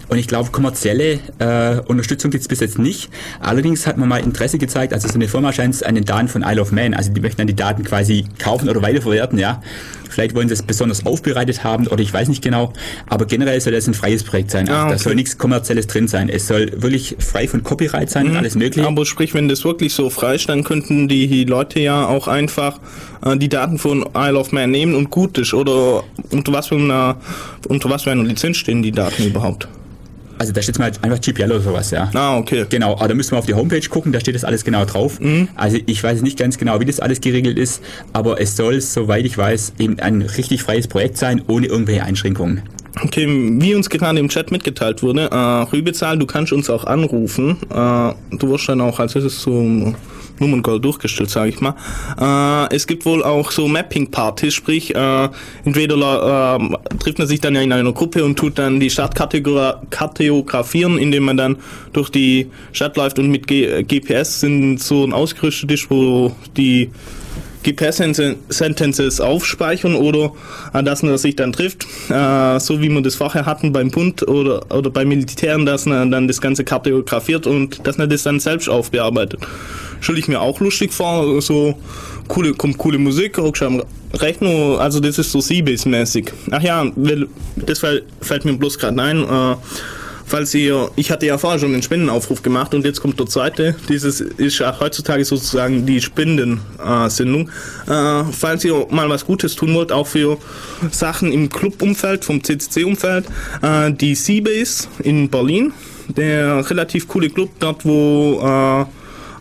Und ich glaube, kommerzielle äh, Unterstützung gibt es bis jetzt nicht. Allerdings hat man mal Interesse gezeigt, also so eine Firma scheint es an den Daten von Isle of Man, also die möchten dann die Daten quasi kaufen oder weiterverwerten, ja. Vielleicht wollen sie es besonders aufbereitet haben oder ich weiß nicht genau, aber generell soll das ein freies Projekt sein. Also Ah, Da okay. soll nichts Kommerzielles drin sein. Es soll wirklich frei von Copyright sein und alles mögliche. Aber sprich, wenn das wirklich so frei ist, dann könnten die Leute ja auch einfach äh, die Daten von Isle of Man nehmen und gut ist. Oder unter was für einer, unter was für einer Lizenz stehen die Daten überhaupt? Also da steht mal einfach GPL oder sowas, ja. Ah, okay. Genau, aber da müssen wir auf die Homepage gucken, da steht das alles genau drauf. Mhm. Also ich weiß nicht ganz genau, wie das alles geregelt ist, aber es soll, soweit ich weiß, eben ein richtig freies Projekt sein, ohne irgendwelche Einschränkungen. Okay, wie uns gerade im Chat mitgeteilt wurde, äh, Rübezahl, du kannst uns auch anrufen. Äh, du wirst dann auch als erstes zum Nummerngold durchgestellt, sage ich mal. Äh, es gibt wohl auch so Mapping-Partys, sprich, äh, entweder äh, trifft man sich dann ja in einer Gruppe und tut dann die Stadt kartografieren, indem man dann durch die Stadt läuft und mit G GPS sind so ein ausgerüstet ist, wo die GPS-Sentences aufspeichern oder äh, dass man sich dann trifft, äh, so wie wir das vorher hatten beim Bund oder, oder beim Militären, dass man dann das Ganze kartografiert und dass man das dann selbst aufbearbeitet. Stelle ich mir auch lustig vor, so coole, kommt coole Musik, hockst am Rechner, also das ist so Seabase-mäßig. Ach ja, das fällt, fällt mir bloß gerade ein, äh, falls ihr, ich hatte ja vorher schon den Spendenaufruf gemacht und jetzt kommt der zweite. Dieses ist ja heutzutage sozusagen die Spendensendung. Äh, falls ihr mal was Gutes tun wollt, auch für Sachen im Clubumfeld, vom CCC-Umfeld, äh, die Seabase in Berlin, der relativ coole Club dort, wo äh,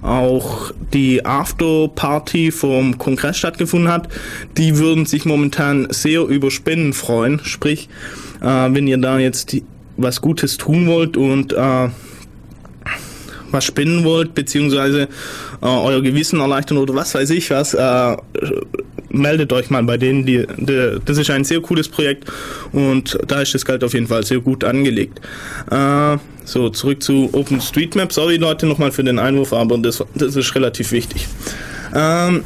auch die Afterparty vom Kongress stattgefunden hat, die würden sich momentan sehr über Spenden freuen. Sprich, äh, wenn ihr da jetzt die, was Gutes tun wollt und äh, was spenden wollt, beziehungsweise äh, euer Gewissen erleichtern oder was weiß ich was, äh, meldet euch mal bei denen. Die, die, das ist ein sehr cooles Projekt und da ist das Geld auf jeden Fall sehr gut angelegt. Äh, So, zurück zu OpenStreetMap. Sorry Leute nochmal für den Einwurf, aber das, das ist relativ wichtig. Ähm,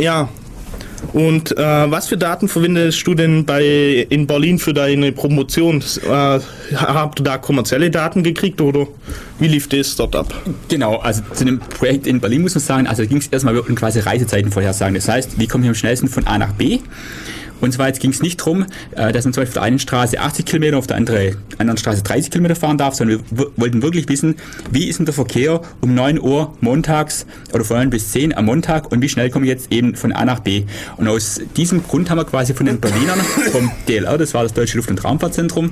ja, und äh, was für Daten verwendest du denn bei in Berlin für deine Promotion? Äh, habt ihr da kommerzielle Daten gekriegt oder wie lief das dort ab? Genau, also zu dem Projekt in Berlin muss man sagen, also ging es erstmal um quasi Reisezeiten vorhersagen. Das heißt, wie kommen wir am schnellsten von A nach B? Und zwar jetzt ging es nicht darum, äh, dass man zum Beispiel auf der einen Straße 80 Kilometer, auf der andere, anderen Straße 30 Kilometer fahren darf, sondern wir wollten wirklich wissen, wie ist denn der Verkehr um 9 Uhr montags oder von 9 bis 10 am Montag und wie schnell komme ich jetzt eben von A nach B. Und aus diesem Grund haben wir quasi von den Berlinern, vom DLR, das war das Deutsche Luft- und Raumfahrtzentrum,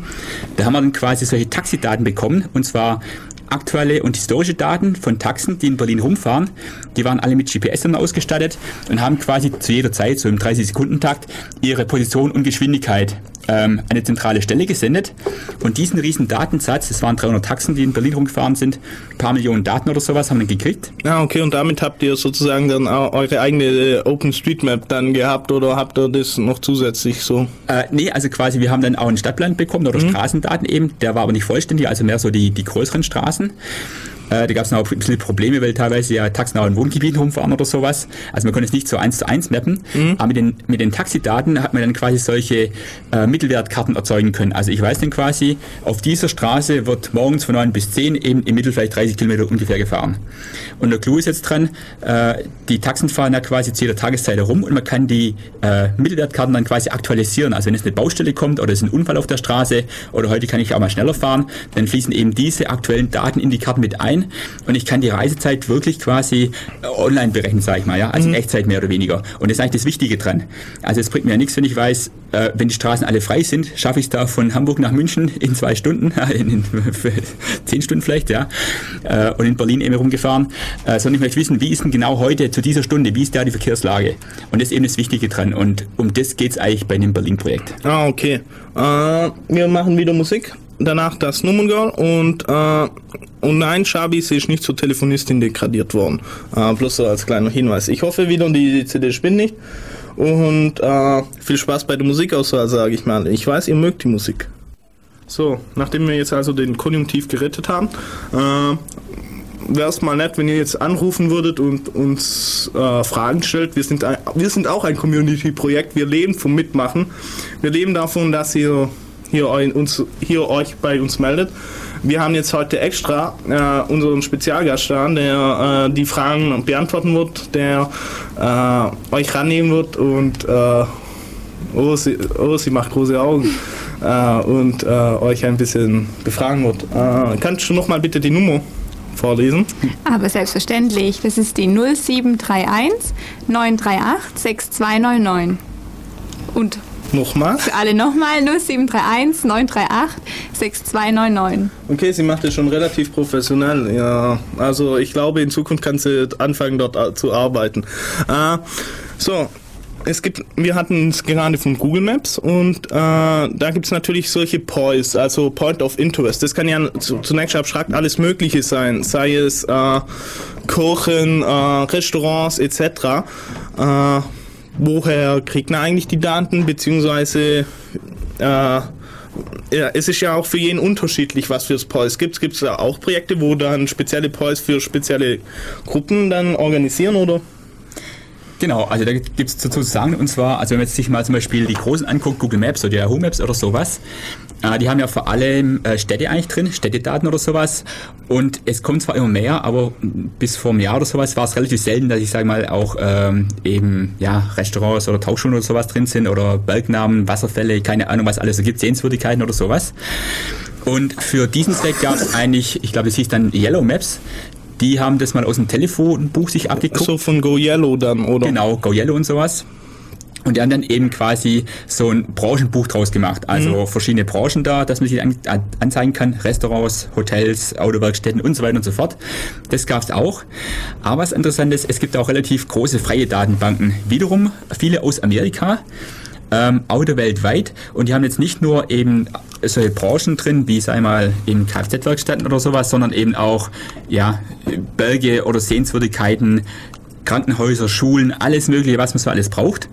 da haben wir dann quasi solche Taxidaten bekommen und zwar aktuelle und historische Daten von Taxen, die in Berlin rumfahren. Die waren alle mit GPS dann ausgestattet und haben quasi zu jeder Zeit, so im 30-Sekunden-Takt, ihre Position und Geschwindigkeit ähm, eine zentrale Stelle gesendet. Und diesen riesen Datensatz, das waren 300 Taxen, die in Berlin rumgefahren sind, ein paar Millionen Daten oder sowas haben wir gekriegt. Ah, okay, und damit habt ihr sozusagen dann auch eure eigene äh, OpenStreetMap dann gehabt oder habt ihr das noch zusätzlich so? Äh, nee, also quasi wir haben dann auch einen Stadtplan bekommen oder mhm. Straßendaten eben, der war aber nicht vollständig, also mehr so die, die größeren Straßen. Äh, da gab es noch ein bisschen Probleme, weil teilweise ja Taxen auch in Wohngebieten rumfahren oder sowas. Also man konnte es nicht so eins zu eins mappen. Mhm. Aber mit den, mit den Taxidaten hat man dann quasi solche äh, Mittelwertkarten erzeugen können. Also ich weiß dann quasi, auf dieser Straße wird morgens von 9 bis 10 eben im Mittel vielleicht 30 Kilometer ungefähr gefahren. Und der Clou ist jetzt dran, äh, die Taxen fahren ja quasi zu jeder Tageszeit herum und man kann die äh, Mittelwertkarten dann quasi aktualisieren. Also wenn es eine Baustelle kommt oder es ist ein Unfall auf der Straße oder heute kann ich auch mal schneller fahren, dann fließen eben diese aktuellen Daten in die Karten mit ein und ich kann die Reisezeit wirklich quasi äh, online berechnen, sage ich mal, ja, also mhm. in Echtzeit mehr oder weniger. Und das ist eigentlich das Wichtige dran. Also es bringt mir ja nichts, wenn ich weiß, äh, wenn die Straßen alle frei sind, schaffe ich es da von Hamburg nach München in zwei Stunden, in, in zehn Stunden vielleicht, ja, äh, und in Berlin eben rumgefahren, äh, sondern ich möchte wissen, wie ist denn genau heute zu dieser Stunde, wie ist da die Verkehrslage? Und das ist eben das Wichtige dran. Und um das geht es eigentlich bei dem Berlin-Projekt. Ah, okay. Äh, wir machen wieder Musik danach das Nummengirl und äh, und nein, Shabi ist nicht zur Telefonistin degradiert worden. Äh, bloß so als kleiner Hinweis. Ich hoffe wieder, die CD spinnt nicht. Und äh, viel Spaß bei der Musikauswahl, sage ich mal. Ich weiß, ihr mögt die Musik. So, nachdem wir jetzt also den Konjunktiv gerettet haben, äh, wäre es mal nett, wenn ihr jetzt anrufen würdet und uns äh, Fragen stellt. Wir sind, ein, wir sind auch ein Community-Projekt. Wir leben vom Mitmachen. Wir leben davon, dass ihr hier, uns, hier euch bei uns meldet. Wir haben jetzt heute extra äh, unseren Spezialgast da, der äh, die Fragen beantworten wird, der äh, euch rannehmen wird und äh, oh, sie, oh, sie macht große Augen äh, und äh, euch ein bisschen befragen wird. kannst du nochmal bitte die Nummer vorlesen? Aber selbstverständlich. Das ist die 0731 938 6299. Und Nochmal? Für alle nochmal 0731 938 6299. Okay, sie macht es schon relativ professionell. Ja, also ich glaube, in Zukunft kann sie anfangen, dort zu arbeiten. Äh, so, es gibt, wir hatten es gerade von Google Maps und äh, da gibt es natürlich solche Points, also Point of Interest. Das kann ja zunächst abstrakt alles Mögliche sein, sei es äh, Kochen, äh, Restaurants etc. Äh, woher kriegt man eigentlich die Daten, beziehungsweise äh, ja, es ist ja auch für jeden unterschiedlich, was für Poise gibt. Gibt es da auch Projekte, wo dann spezielle Poise für spezielle Gruppen dann organisieren, oder? Genau, also da gibt es dazu zu sagen, und zwar, also wenn man sich mal zum Beispiel die großen anguckt, Google Maps oder Yahoo Maps oder sowas, die haben ja vor allem äh, Städte eigentlich drin, Städtedaten oder sowas. Und es kommt zwar immer mehr, aber bis vor einem Jahr oder sowas war es relativ selten, dass ich sage mal auch ähm, eben ja Restaurants oder Tauchschulen oder sowas drin sind oder Bergnamen, Wasserfälle, keine Ahnung was alles so gibt, Sehenswürdigkeiten oder sowas. Und für diesen Zweck gab es eigentlich, ich glaube, es hieß dann Yellow Maps, die haben das mal aus dem Telefonbuch sich abgeguckt. So von Go Yellow dann, oder? Genau, Go Yellow und sowas. Und die haben dann eben quasi so ein Branchenbuch draus gemacht. Also mhm. verschiedene Branchen da, dass man sich an, anzeigen kann. Restaurants, Hotels, Autowerkstätten und so weiter und so fort. Das gab es auch. Aber was interessant ist, es gibt auch relativ große freie Datenbanken. Wiederum viele aus Amerika ähm, Auto weltweit und die haben jetzt nicht nur eben solche Branchen drin, wie sei mal in Kfz-Werkstätten oder sowas, sondern eben auch ja, Berge oder Sehenswürdigkeiten, Krankenhäuser, Schulen, alles mögliche, was man so alles braucht.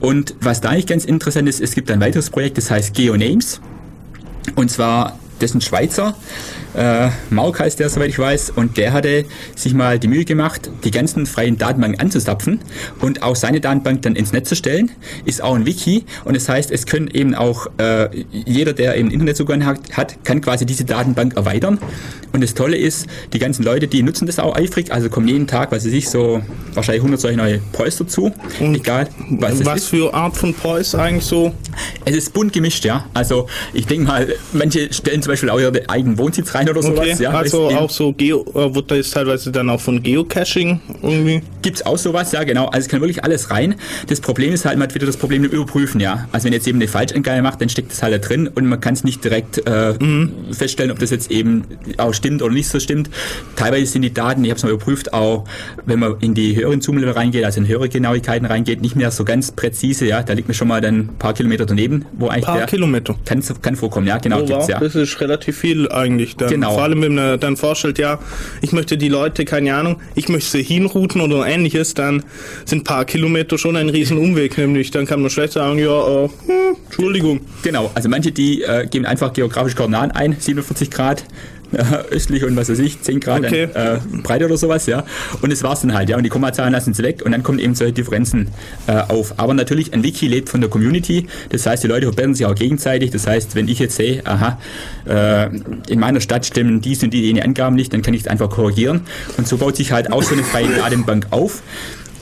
Und was da eigentlich ganz interessant ist, es gibt ein weiteres Projekt, das heißt GeoNames. Und zwar das ist ein Schweizer, äh, Mauk heißt der, soweit ich weiß, und der hatte sich mal die Mühe gemacht, die ganzen freien Datenbanken anzustapfen und auch seine Datenbank dann ins Netz zu stellen. Ist auch ein Wiki und das heißt, es können eben auch äh, jeder, der eben Internetzugang hat, hat, kann quasi diese Datenbank erweitern. Und das Tolle ist, die ganzen Leute, die nutzen das auch eifrig, also kommen jeden Tag, was weiß ich, so wahrscheinlich 100 solche neue Poys dazu. Und egal, was Was für Art von Poys eigentlich so? Es ist bunt gemischt, ja. Also ich denke mal, manche stellen zum Beispiel auch ihre eigenen Wohnsitz rein oder sowas. Okay, ja. also auch so Geo, äh, wird das teilweise dann auch von Geocaching irgendwie? Gibt's auch sowas, ja genau. Also es kann wirklich alles rein. Das Problem ist halt, man hat wieder das Problem mit Überprüfen, ja. Also wenn jetzt eben eine Falschangabe macht, dann steckt das halt da drin und man kann es nicht direkt äh, feststellen, ob das jetzt eben auch stimmt oder nicht so stimmt. Teilweise sind die Daten, ich habe es mal überprüft, auch wenn man in die höheren Zoom-Level reingeht, also in höhere Genauigkeiten reingeht, nicht mehr so ganz präzise, ja. Da liegt mir schon mal dann ein paar Kilometer daneben, wo eigentlich Paar der Kilometer. kann, kann vorkommen, ja, genau, Oh, gibt's wow, ja. Das ist relativ viel eigentlich. Dann. Genau. Vor allem, wenn man dann vorstellt, ja, ich möchte die Leute, keine Ahnung, ich möchte sie hinrouten oder ähnliches, dann sind ein paar Kilometer schon ein riesen Umweg, nämlich dann kann man schlecht sagen, ja, hm, Entschuldigung. Genau, also manche, die äh, geben einfach geografische Koordinaten ein, 47 Grad äh, östlich und was weiß ich, 10 Grad Okay. äh, Breite oder sowas, ja. Und das war's dann halt, ja. Und die Kommazahlen lassen sie weg und dann kommen eben solche Differenzen äh, auf. Aber natürlich, ein Wiki lebt von der Community. Das heißt, die Leute verbessern sich auch gegenseitig. Das heißt, wenn ich jetzt sehe, aha, äh, in meiner Stadt stimmen dies und die, die Angaben nicht, dann kann ich es einfach korrigieren. Und so baut sich halt auch so eine freie Datenbank auf.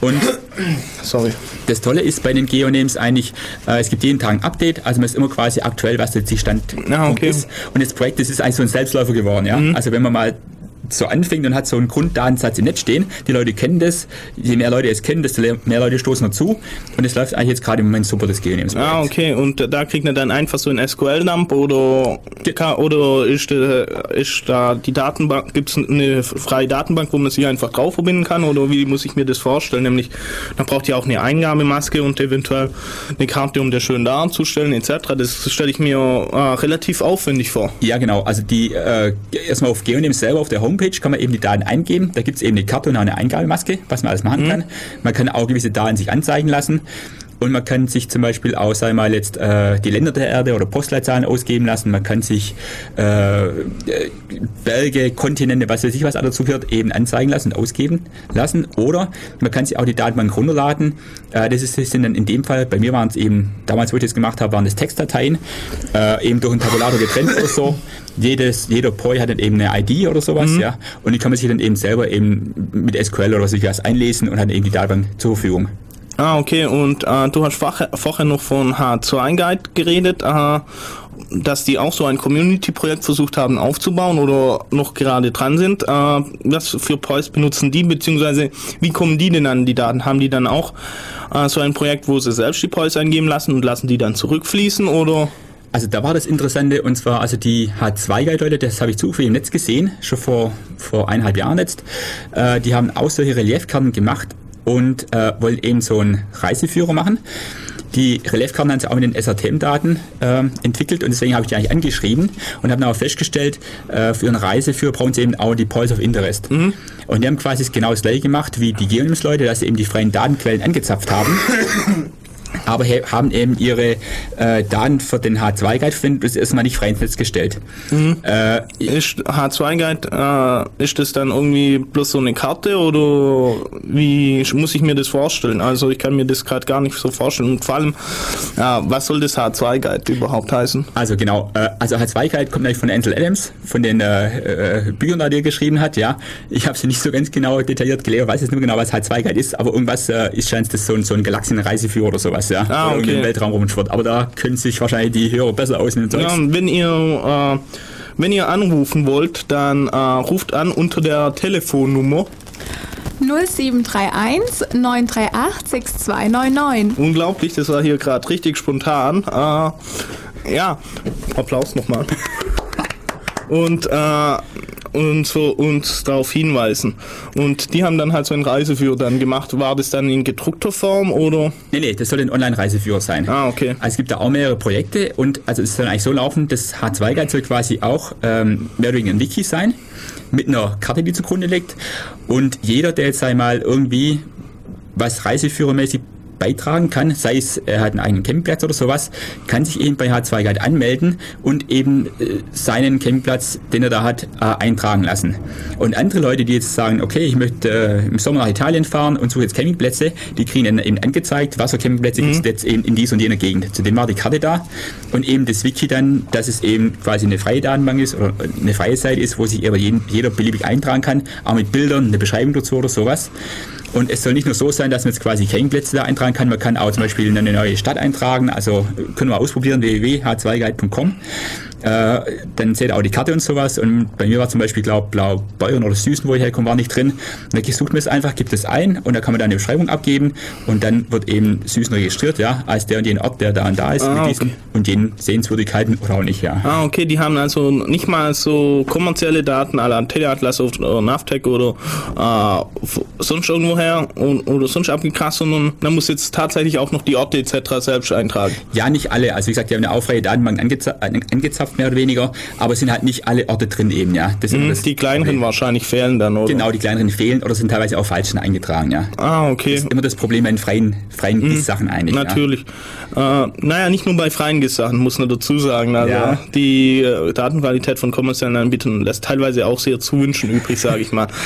Und Sorry. das Tolle ist bei den Geonames eigentlich, äh, es gibt jeden Tag ein Update, also man ist immer quasi aktuell, was jetzt die Stand Ah, okay. ist. Und das Projekt, das ist eigentlich so ein Selbstläufer geworden, ja. Also wenn man mal so anfängt und hat so einen Grunddatensatz im Netz stehen, die Leute kennen das, je mehr Leute es kennen, desto mehr Leute stoßen dazu und es läuft eigentlich jetzt gerade im Moment super, das Geonames. Ah, okay. Und da kriegt man dann einfach so einen SQL-Dump oder, oder ist, äh, ist da die Datenbank, gibt es eine freie Datenbank, wo man sich einfach drauf verbinden kann oder wie muss ich mir das vorstellen? Nämlich, dann braucht ihr auch eine Eingabemaske und eventuell eine Karte, um das schön darzustellen etc. Das stelle ich mir äh, relativ aufwendig vor. Ja, genau. Also die äh, erstmal auf Geonames selber auf der Homepage kann man eben die Daten eingeben. Da gibt es eben eine Karte und eine Eingabemaske, was man alles machen kann. Man kann auch gewisse Daten sich anzeigen lassen. Und man kann sich zum Beispiel auch, wir mal, jetzt äh, die Länder der Erde oder Postleitzahlen ausgeben lassen. Man kann sich äh, Berge, Kontinente, was weiß ich, was da dazu gehört, eben anzeigen lassen und ausgeben lassen. Oder man kann sich auch die Datenbank runterladen. Äh, das, ist, das sind dann in dem Fall, bei mir waren es eben, damals, wo ich das gemacht habe, waren das Textdateien, äh, eben durch einen Tabulator getrennt oder so. Jedes, jeder Poi hat dann eben eine ID oder sowas, ja. Und die kann man sich dann eben selber eben mit SQL oder so was einlesen und hat eben die Datenbank zur Verfügung. Ah, okay. Und äh, du hast vorher, noch von H2 Guide geredet, äh, dass die auch so ein Community-Projekt versucht haben aufzubauen oder noch gerade dran sind. Äh, was für Poys benutzen die, beziehungsweise wie kommen die denn an die Daten? Haben die dann auch äh, so ein Projekt, wo sie selbst die Poys eingeben lassen und lassen die dann zurückfließen oder? Also da war das Interessante und zwar also die H2-Guide-Leute, das habe ich zufällig im Netz gesehen, schon vor, vor eineinhalb Jahren jetzt. Äh, die haben auch solche Reliefkarten gemacht und äh, wollten eben so einen Reiseführer machen. Die Reliefkarten haben sie auch mit den SATM-Daten äh, entwickelt und deswegen habe ich die eigentlich angeschrieben und habe dann auch festgestellt, äh, für einen Reiseführer brauchen sie eben auch die Points of Interest. Und die haben quasi genau das gleiche gemacht wie die Geonims-Leute, dass sie eben die freien Datenquellen angezapft haben aber haben eben ihre äh, Daten für den H2-Guide verwendet, das erstmal nicht frei ins Netz gestellt. Äh, Ist H2 Guide, äh, ist das dann irgendwie bloß so eine Karte oder wie muss ich mir das vorstellen? Also ich kann mir das gerade gar nicht so vorstellen. Und vor allem, ja, was soll das H2 Guide überhaupt heißen? also genau, äh, also H2-Guide kommt eigentlich von Ansel Adams, von den äh, äh, Büchern, die er geschrieben hat, ja. Ich habe sie nicht so ganz genau detailliert gelesen, weiß jetzt nur genau, was H2-Guide ist, aber irgendwas äh, ist scheint das so, ein- so ein Galaxienreiseführer oder sowas, ja. Ah, Oder irgendwie okay. im Weltraum rumschwirrt. Aber da können sich wahrscheinlich die Hörer besser aus mit dem Ja, und wenn ihr, äh, wenn ihr anrufen wollt, dann äh, ruft an unter der Telefonnummer. 0731 938 6299. Unglaublich, das war hier gerade richtig spontan. Äh, ja, Applaus nochmal. Und, äh, und so uns darauf hinweisen. Und die haben dann halt so einen Reiseführer dann gemacht. War das dann in gedruckter Form oder? Nee, nee, das soll ein Online-Reiseführer sein. Ah, okay. Also es gibt da auch mehrere Projekte und also es soll eigentlich so laufen, das H2-Guide soll quasi auch ähm, mehr oder weniger ein Wiki sein, mit einer Karte, die zugrunde liegt. Und jeder, der jetzt einmal irgendwie was reiseführermäßig beitragen kann, sei es er hat einen eigenen Campingplatz oder sowas, kann sich eben bei H2 Guide anmelden und eben äh, seinen Campingplatz, den er da hat, äh, eintragen lassen. Und andere Leute, die jetzt sagen, okay, ich möchte äh, im Sommer nach Italien fahren und suche jetzt Campingplätze, die kriegen dann eben angezeigt, was für Campingplätze gibt es jetzt eben in dieser und jener Gegend. Zudem war die Karte da und eben das Wiki dann, dass es eben quasi eine freie Datenbank ist oder eine freie Seite ist, wo sich aber jeden, jeder beliebig eintragen kann, auch mit Bildern, eine Beschreibung dazu oder sowas. Und es soll nicht nur so sein, dass man jetzt quasi Campingplätze da eintragen kann, man kann auch zum Beispiel eine neue Stadt eintragen, also können wir ausprobieren, www.h2guide.com. Äh, dann seht ihr auch die Karte und sowas. Und bei mir war zum Beispiel, glaube Blau Bayern oder Süßen, wo ich herkomme, war nicht drin. Und dann sucht man es einfach, gibt es ein und da kann man dann eine Beschreibung abgeben und dann wird eben Süßen registriert, ja, als der und den Ort, der da und da ist, Ah, mit diesen okay. und den Sehenswürdigkeiten oder auch nicht, ja. Ah, okay, die haben also nicht mal so kommerzielle Daten à la Teleatlas oder Navtec oder äh, sonst irgendwoher und, oder sonst abgegrast, sondern man muss jetzt tatsächlich auch noch die Orte etc. selbst eintragen. Ja, nicht alle. Also wie gesagt, die haben eine aufreie Datenbank angeza an- angezapft, mehr oder weniger, aber es sind halt nicht alle Orte drin eben, ja. Das ist immer das Die kleineren wahrscheinlich fehlen dann, oder? Genau, die kleineren fehlen oder sind teilweise auch falsch eingetragen, ja. Ah, okay. Immer das Problem bei den freien, freien GIS-Sachen eigentlich. Natürlich. Äh, naja, nicht nur bei freien GIS-Sachen, muss man dazu sagen. Also Ja. die äh, Datenqualität von kommerziellen Anbietern lässt teilweise auch sehr zu wünschen übrig, sage ich mal.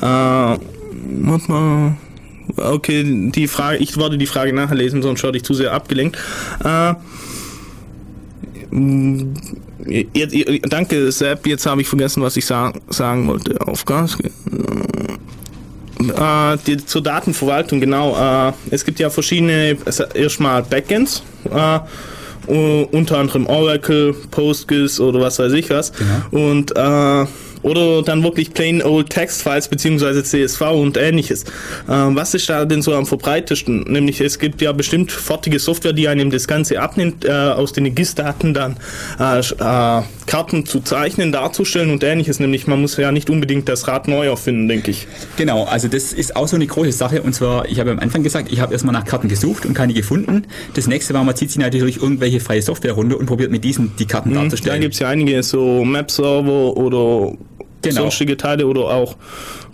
Äh, warte mal. Okay, die Frage, ich wollte die Frage nachlesen, sonst werde ich zu sehr abgelenkt. Äh, jetzt, danke, Sepp. Jetzt habe ich vergessen, was ich sa sagen wollte. Auf Gas. Äh, die, zur Datenverwaltung, genau. Äh, es gibt ja verschiedene, es- erstmal Backends, äh, unter anderem Oracle, PostGIS oder was weiß ich was. Und äh, oder dann wirklich plain old Textfiles beziehungsweise CSV und ähnliches. Äh, was ist da denn so am verbreitetsten? Nämlich es gibt ja bestimmt fertige Software, die einem das Ganze abnimmt, äh, aus den GIS-Daten dann äh, äh, Karten zu zeichnen, darzustellen und ähnliches. Nämlich man muss ja nicht unbedingt das Rad neu erfinden, denke ich. Genau, also das ist auch so eine große Sache. Und zwar, ich habe am Anfang gesagt, ich habe erstmal nach Karten gesucht und keine gefunden. Das nächste war, man zieht sich natürlich irgendwelche freie Software runter und probiert mit diesen die Karten Da darzustellen. gibt es ja einige so Map-Server oder Genau. sonstige Teile oder auch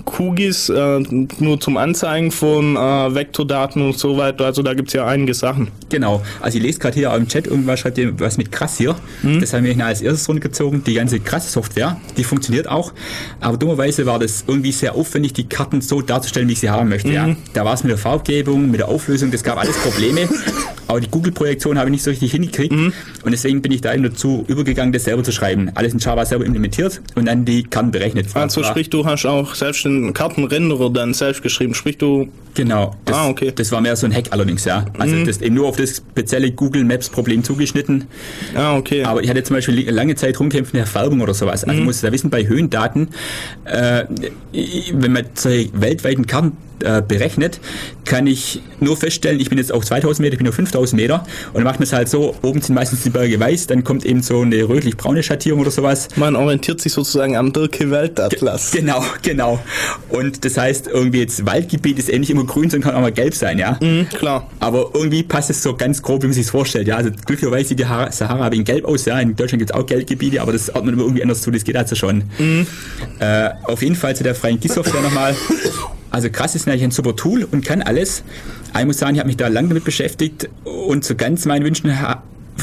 QGIS, äh, nur zum Anzeigen von äh, Vektordaten und so weiter. Also da gibt es ja einige Sachen. Genau, also ich lese gerade hier im Chat irgendwas, schreibt ihr was mit krass hier. Mhm. Das haben wir als erstes runtergezogen. Die ganze krasse Software, die funktioniert auch. Aber dummerweise war das irgendwie sehr aufwendig, die Karten so darzustellen, wie ich sie haben möchte. Ja. Mhm. Da war es mit der Farbgebung, mit der Auflösung, das gab alles Probleme. Aber die Google-Projektion habe ich nicht so richtig hingekriegt. Mhm. Und deswegen bin ich da eben dazu übergegangen, das selber zu schreiben. Alles in Java selber implementiert und dann die Karten berechnet. Also sprich, du hast auch selbst den Kartenrenderer dann selbst geschrieben. Sprich, du Genau. Das, Ah, okay. Mhm. das war mehr so ein Hack allerdings, ja. Also das eben nur auf das spezielle Google Maps Problem zugeschnitten. Ah, okay. Aber ich hatte zum Beispiel lange Zeit rumkämpfen mit der Färbung oder sowas. Also Mhm. muss da wissen, bei Höhendaten, äh, wenn man solche weltweiten Karten äh, berechnet, kann ich nur feststellen, ich bin jetzt auf 2000 Meter, ich bin auf 5000 Meter und dann macht man es halt so, oben sind meistens die Berge weiß, dann kommt eben so eine rötlich-braune Schattierung oder sowas. Man orientiert sich sozusagen am Dirke Weltatlas. Genau, genau. Und das heißt, irgendwie jetzt Waldgebiet ist eh nicht immer grün, sondern kann auch mal gelb sein, ja. Mhm, klar. Aber irgendwie passt es so ganz grob, wie man sich vorstellt. Ja, also glücklicherweise sieht die Har- Sahara wegen gelb aus. Ja, in Deutschland gibt es auch Geldgebiete, aber das ordnet man irgendwie anders zu. Das geht also schon. Äh, auf jeden Fall zu der freien GIS-Software nochmal. Also krass ist natürlich ein super Tool und kann alles. Ich muss sagen, ich habe mich da lange damit beschäftigt und so ganz meinen Wünschen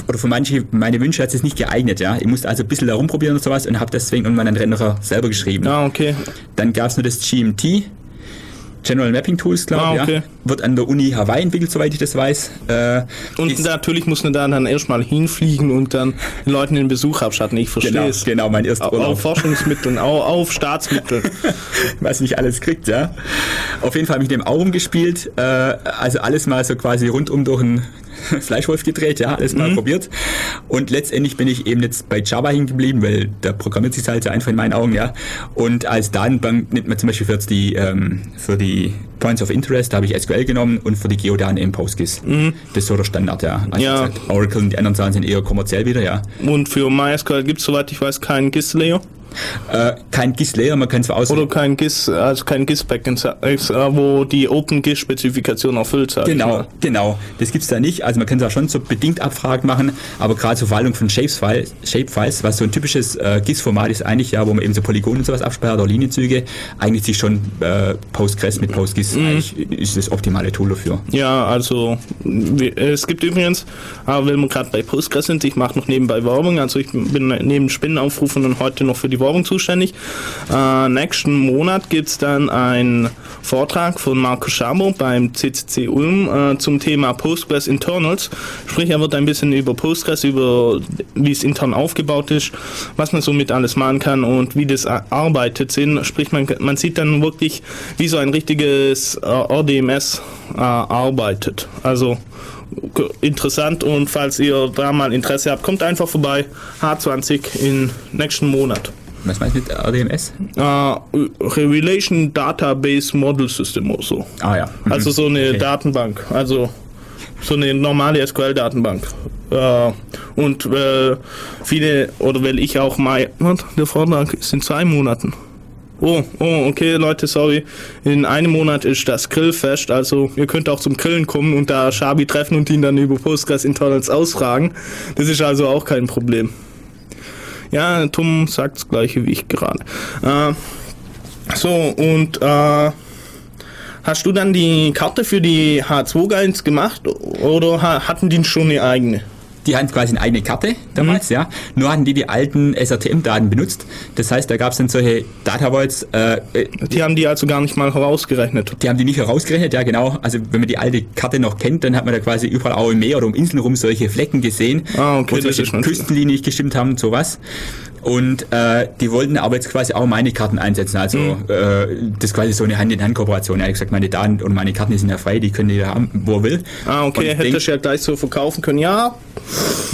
oder für manche meine Wünsche hat es nicht geeignet, ja. Ich musste also ein bisschen da rumprobieren und sowas und habe deswegen irgendwann einen Renderer selber geschrieben. Ah, okay. Dann gab es nur das GMT, General Mapping Tools, glaube Ah, ich. okay. Ja. Wird an der Uni Hawaii entwickelt, soweit ich das weiß. Äh, Und natürlich muss man da dann erstmal hinfliegen und dann den Leuten den Besuch abschatten. Ich verstehe genau, es. genau, mein erster Au- Urlaub. Auf Forschungsmitteln, au- auf Staatsmitteln. was nicht alles kriegt, ja. Auf jeden Fall habe ich mit dem auch rumgespielt, äh, also alles mal so quasi rundum durch einen Fleischwolf gedreht, ja, alles mal probiert. Und letztendlich bin ich eben jetzt bei Java hingeblieben, weil da programmiert sich halt so einfach in meinen Augen, ja. Und als Datenbank nimmt man zum Beispiel für die, ähm, für die Points of Interest, da habe ich SQL genommen und für die Geodaten eben PostGIS. Das ist so der Standard, ja. Also Ja. gesagt, Oracle und die anderen Zahlen sind eher kommerziell wieder, ja. Und für MySQL gibt es, soweit ich weiß, keinen GIS-Layer. Äh, kein GIS-Layer, man kann zwar aus... Oder kein GIS, also kein GIS-Backend, äh, wo die OpenGIS-Spezifikation erfüllt, ich Genau, genau. Das gibt's da nicht. Also man kann zwar schon so bedingt Abfragen machen, aber gerade zur Verwaltung von Shapes-Files, Shapefiles, was so ein typisches äh, GIS-Format ist eigentlich, ja, wo man eben so Polygone und sowas abspeichert oder Linienzüge, eignet sich schon äh, Postgres mit PostGIS. Eigentlich ist das optimale Tool dafür. Ja, also es gibt übrigens, aber wenn wir gerade bei Postgres sind, ich mache noch nebenbei Werbung, also ich bin neben Spinnenaufrufen und heute noch für die Werbung zuständig. Äh, nächsten Monat gibt's dann einen Vortrag von Marco Schabo beim CCC Ulm äh, zum Thema Postgres Internals. Sprich, er wird ein bisschen über Postgres, über wie es intern aufgebaut ist, was man so mit alles machen kann und wie das arbeitet. Sprich, man, man sieht dann wirklich, wie so ein richtiges äh, RDMS äh, arbeitet. Also interessant und falls ihr da mal Interesse habt, kommt einfach vorbei. H20 in nächsten Monat. Was meinst du mit RDMS? Äh, Relation Database Model System oder so. Ah ja. Mhm. Also so eine Okay. Datenbank, also so eine normale SQL-Datenbank. Äh, und äh, viele, oder weil ich auch mal, der Vortrag ist in zwei Monaten. Oh, oh, okay, Leute, sorry. In einem Monat ist das Grillfest, also ihr könnt auch zum Grillen kommen und da Schabi treffen und ihn dann über Postgres Internals ausfragen. Das ist also auch kein Problem. Ja, Tom sagt das gleiche wie ich gerade. Äh, so, und äh, hast du dann die Karte für die H2-Guides gemacht oder ha hatten die schon eine eigene? Die hatten quasi eine eigene Karte damals, ja. Nur hatten die die alten SRTM-Daten benutzt. Das heißt, da gab es dann solche Data Voids, äh, äh, Die haben die also gar nicht mal herausgerechnet. die haben die nicht herausgerechnet, ja genau. Also wenn man die alte Karte noch kennt, dann hat man da quasi überall auch im Meer oder um Inseln rum solche Flecken gesehen, Ah, okay, wo solche Küstenlinien nicht gestimmt haben und sowas. Und äh, die wollten aber jetzt quasi auch meine Karten einsetzen. Also Mhm. äh, das ist quasi so eine Hand-in-Hand-Kooperation. Er hat gesagt, meine Daten und meine Karten die sind ja frei, die können jeder haben, wo er will. Ah, okay, ich hättest du ja gleich so verkaufen können. Ja,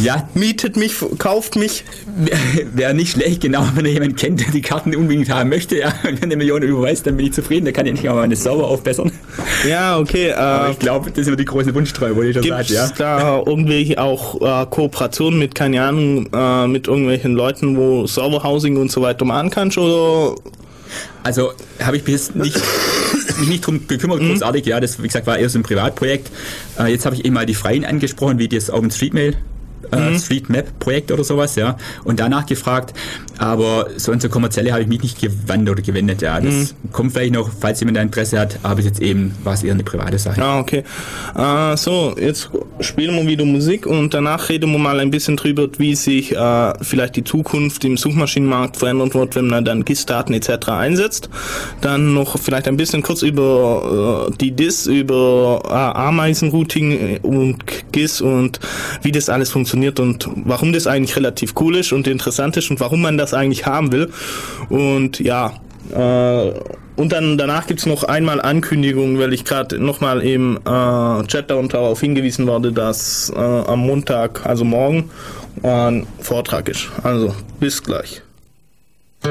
Ja, mietet mich, kauft mich. wäre nicht schlecht, genau, wenn er jemanden kennt, der die Karten unbedingt haben möchte, ja, und wenn er eine Million überweist, dann bin ich zufrieden, dann kann ich nicht auch meine Server aufbessern. Ja, okay. Aber Äh, ich glaube, das ist immer die große Wunschtreue, wo Gibt sagt, es ja. da irgendwelche auch äh, Kooperationen mit, keine Ahnung, äh, mit irgendwelchen Leuten, wo Serverhousing und so weiter machen kannst? Oder Also habe ich bis jetzt nicht, mich nicht drum gekümmert, großartig, ja, das wie gesagt war eher so ein Privatprojekt. Äh, jetzt habe ich eben mal die Freien angesprochen, wie das OpenStreetMail. Äh, Streetmap-Projekt oder sowas, ja, und danach gefragt, aber so und so kommerzielle habe ich mich nicht gewandt oder gewendet, ja. Das kommt vielleicht noch, falls jemand da Interesse hat, aber jetzt eben war es eher eine private Sache. Ah, okay. Äh, so, jetzt spielen wir wieder Musik und danach reden wir mal ein bisschen drüber, wie sich äh, vielleicht die Zukunft im Suchmaschinenmarkt verändern wird, wenn man dann GIS-Daten etc. einsetzt. Dann noch vielleicht ein bisschen kurz über äh, die DIS, über äh, Ameisenrouting und GIS und wie das alles funktioniert und warum das eigentlich relativ cool ist und interessant ist und warum man das eigentlich haben will. Und ja, äh, und dann danach gibt's noch einmal Ankündigungen, weil ich gerade nochmal im äh, Chat darauf hingewiesen wurde, dass äh, am Montag, also morgen, ein Vortrag ist. Also bis gleich.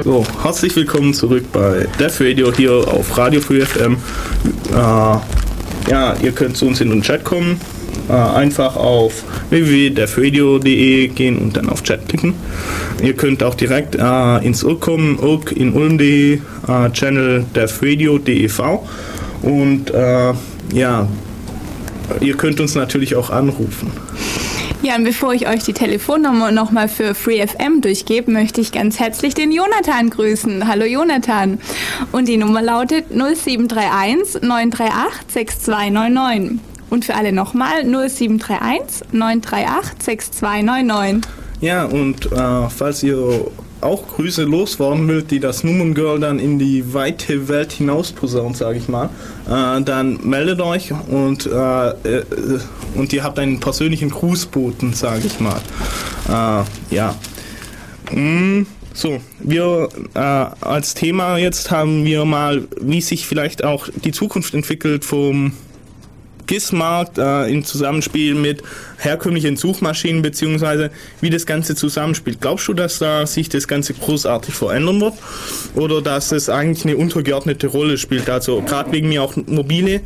So, herzlich willkommen zurück bei Dev Radio hier auf Radio Free FM. Äh, ja, ihr könnt zu uns in den Chat kommen. Äh, einfach auf www.devradio.de gehen und dann auf Chat klicken. Ihr könnt auch direkt äh, ins Urk kommen, Urk in Ulm.de, äh, Channel devradio.dev und ja, ihr könnt uns natürlich auch anrufen. Ja, und bevor ich euch die Telefonnummer nochmal für FreeFM durchgebe, möchte ich ganz herzlich den Jonathan grüßen. Hallo Jonathan. Und die Nummer lautet 0731 938 6299. Und für alle nochmal 0731 938 6299. Ja, und äh, falls ihr auch Grüße loswerden wollt, die das Nummern-Girl dann in die weite Welt hinaus posaunt, sage ich mal, äh, dann meldet euch und, äh, äh, und ihr habt einen persönlichen Grußboten, sage ich mal. Äh, ja. Mm, so, wir äh, als Thema jetzt haben wir mal, wie sich vielleicht auch die Zukunft entwickelt vom GIS-Markt äh, im Zusammenspiel mit herkömmlichen Suchmaschinen beziehungsweise wie das Ganze zusammenspielt. Glaubst du, dass da sich das Ganze großartig verändern wird oder dass es eigentlich eine untergeordnete Rolle spielt? Also gerade wegen mir auch mobile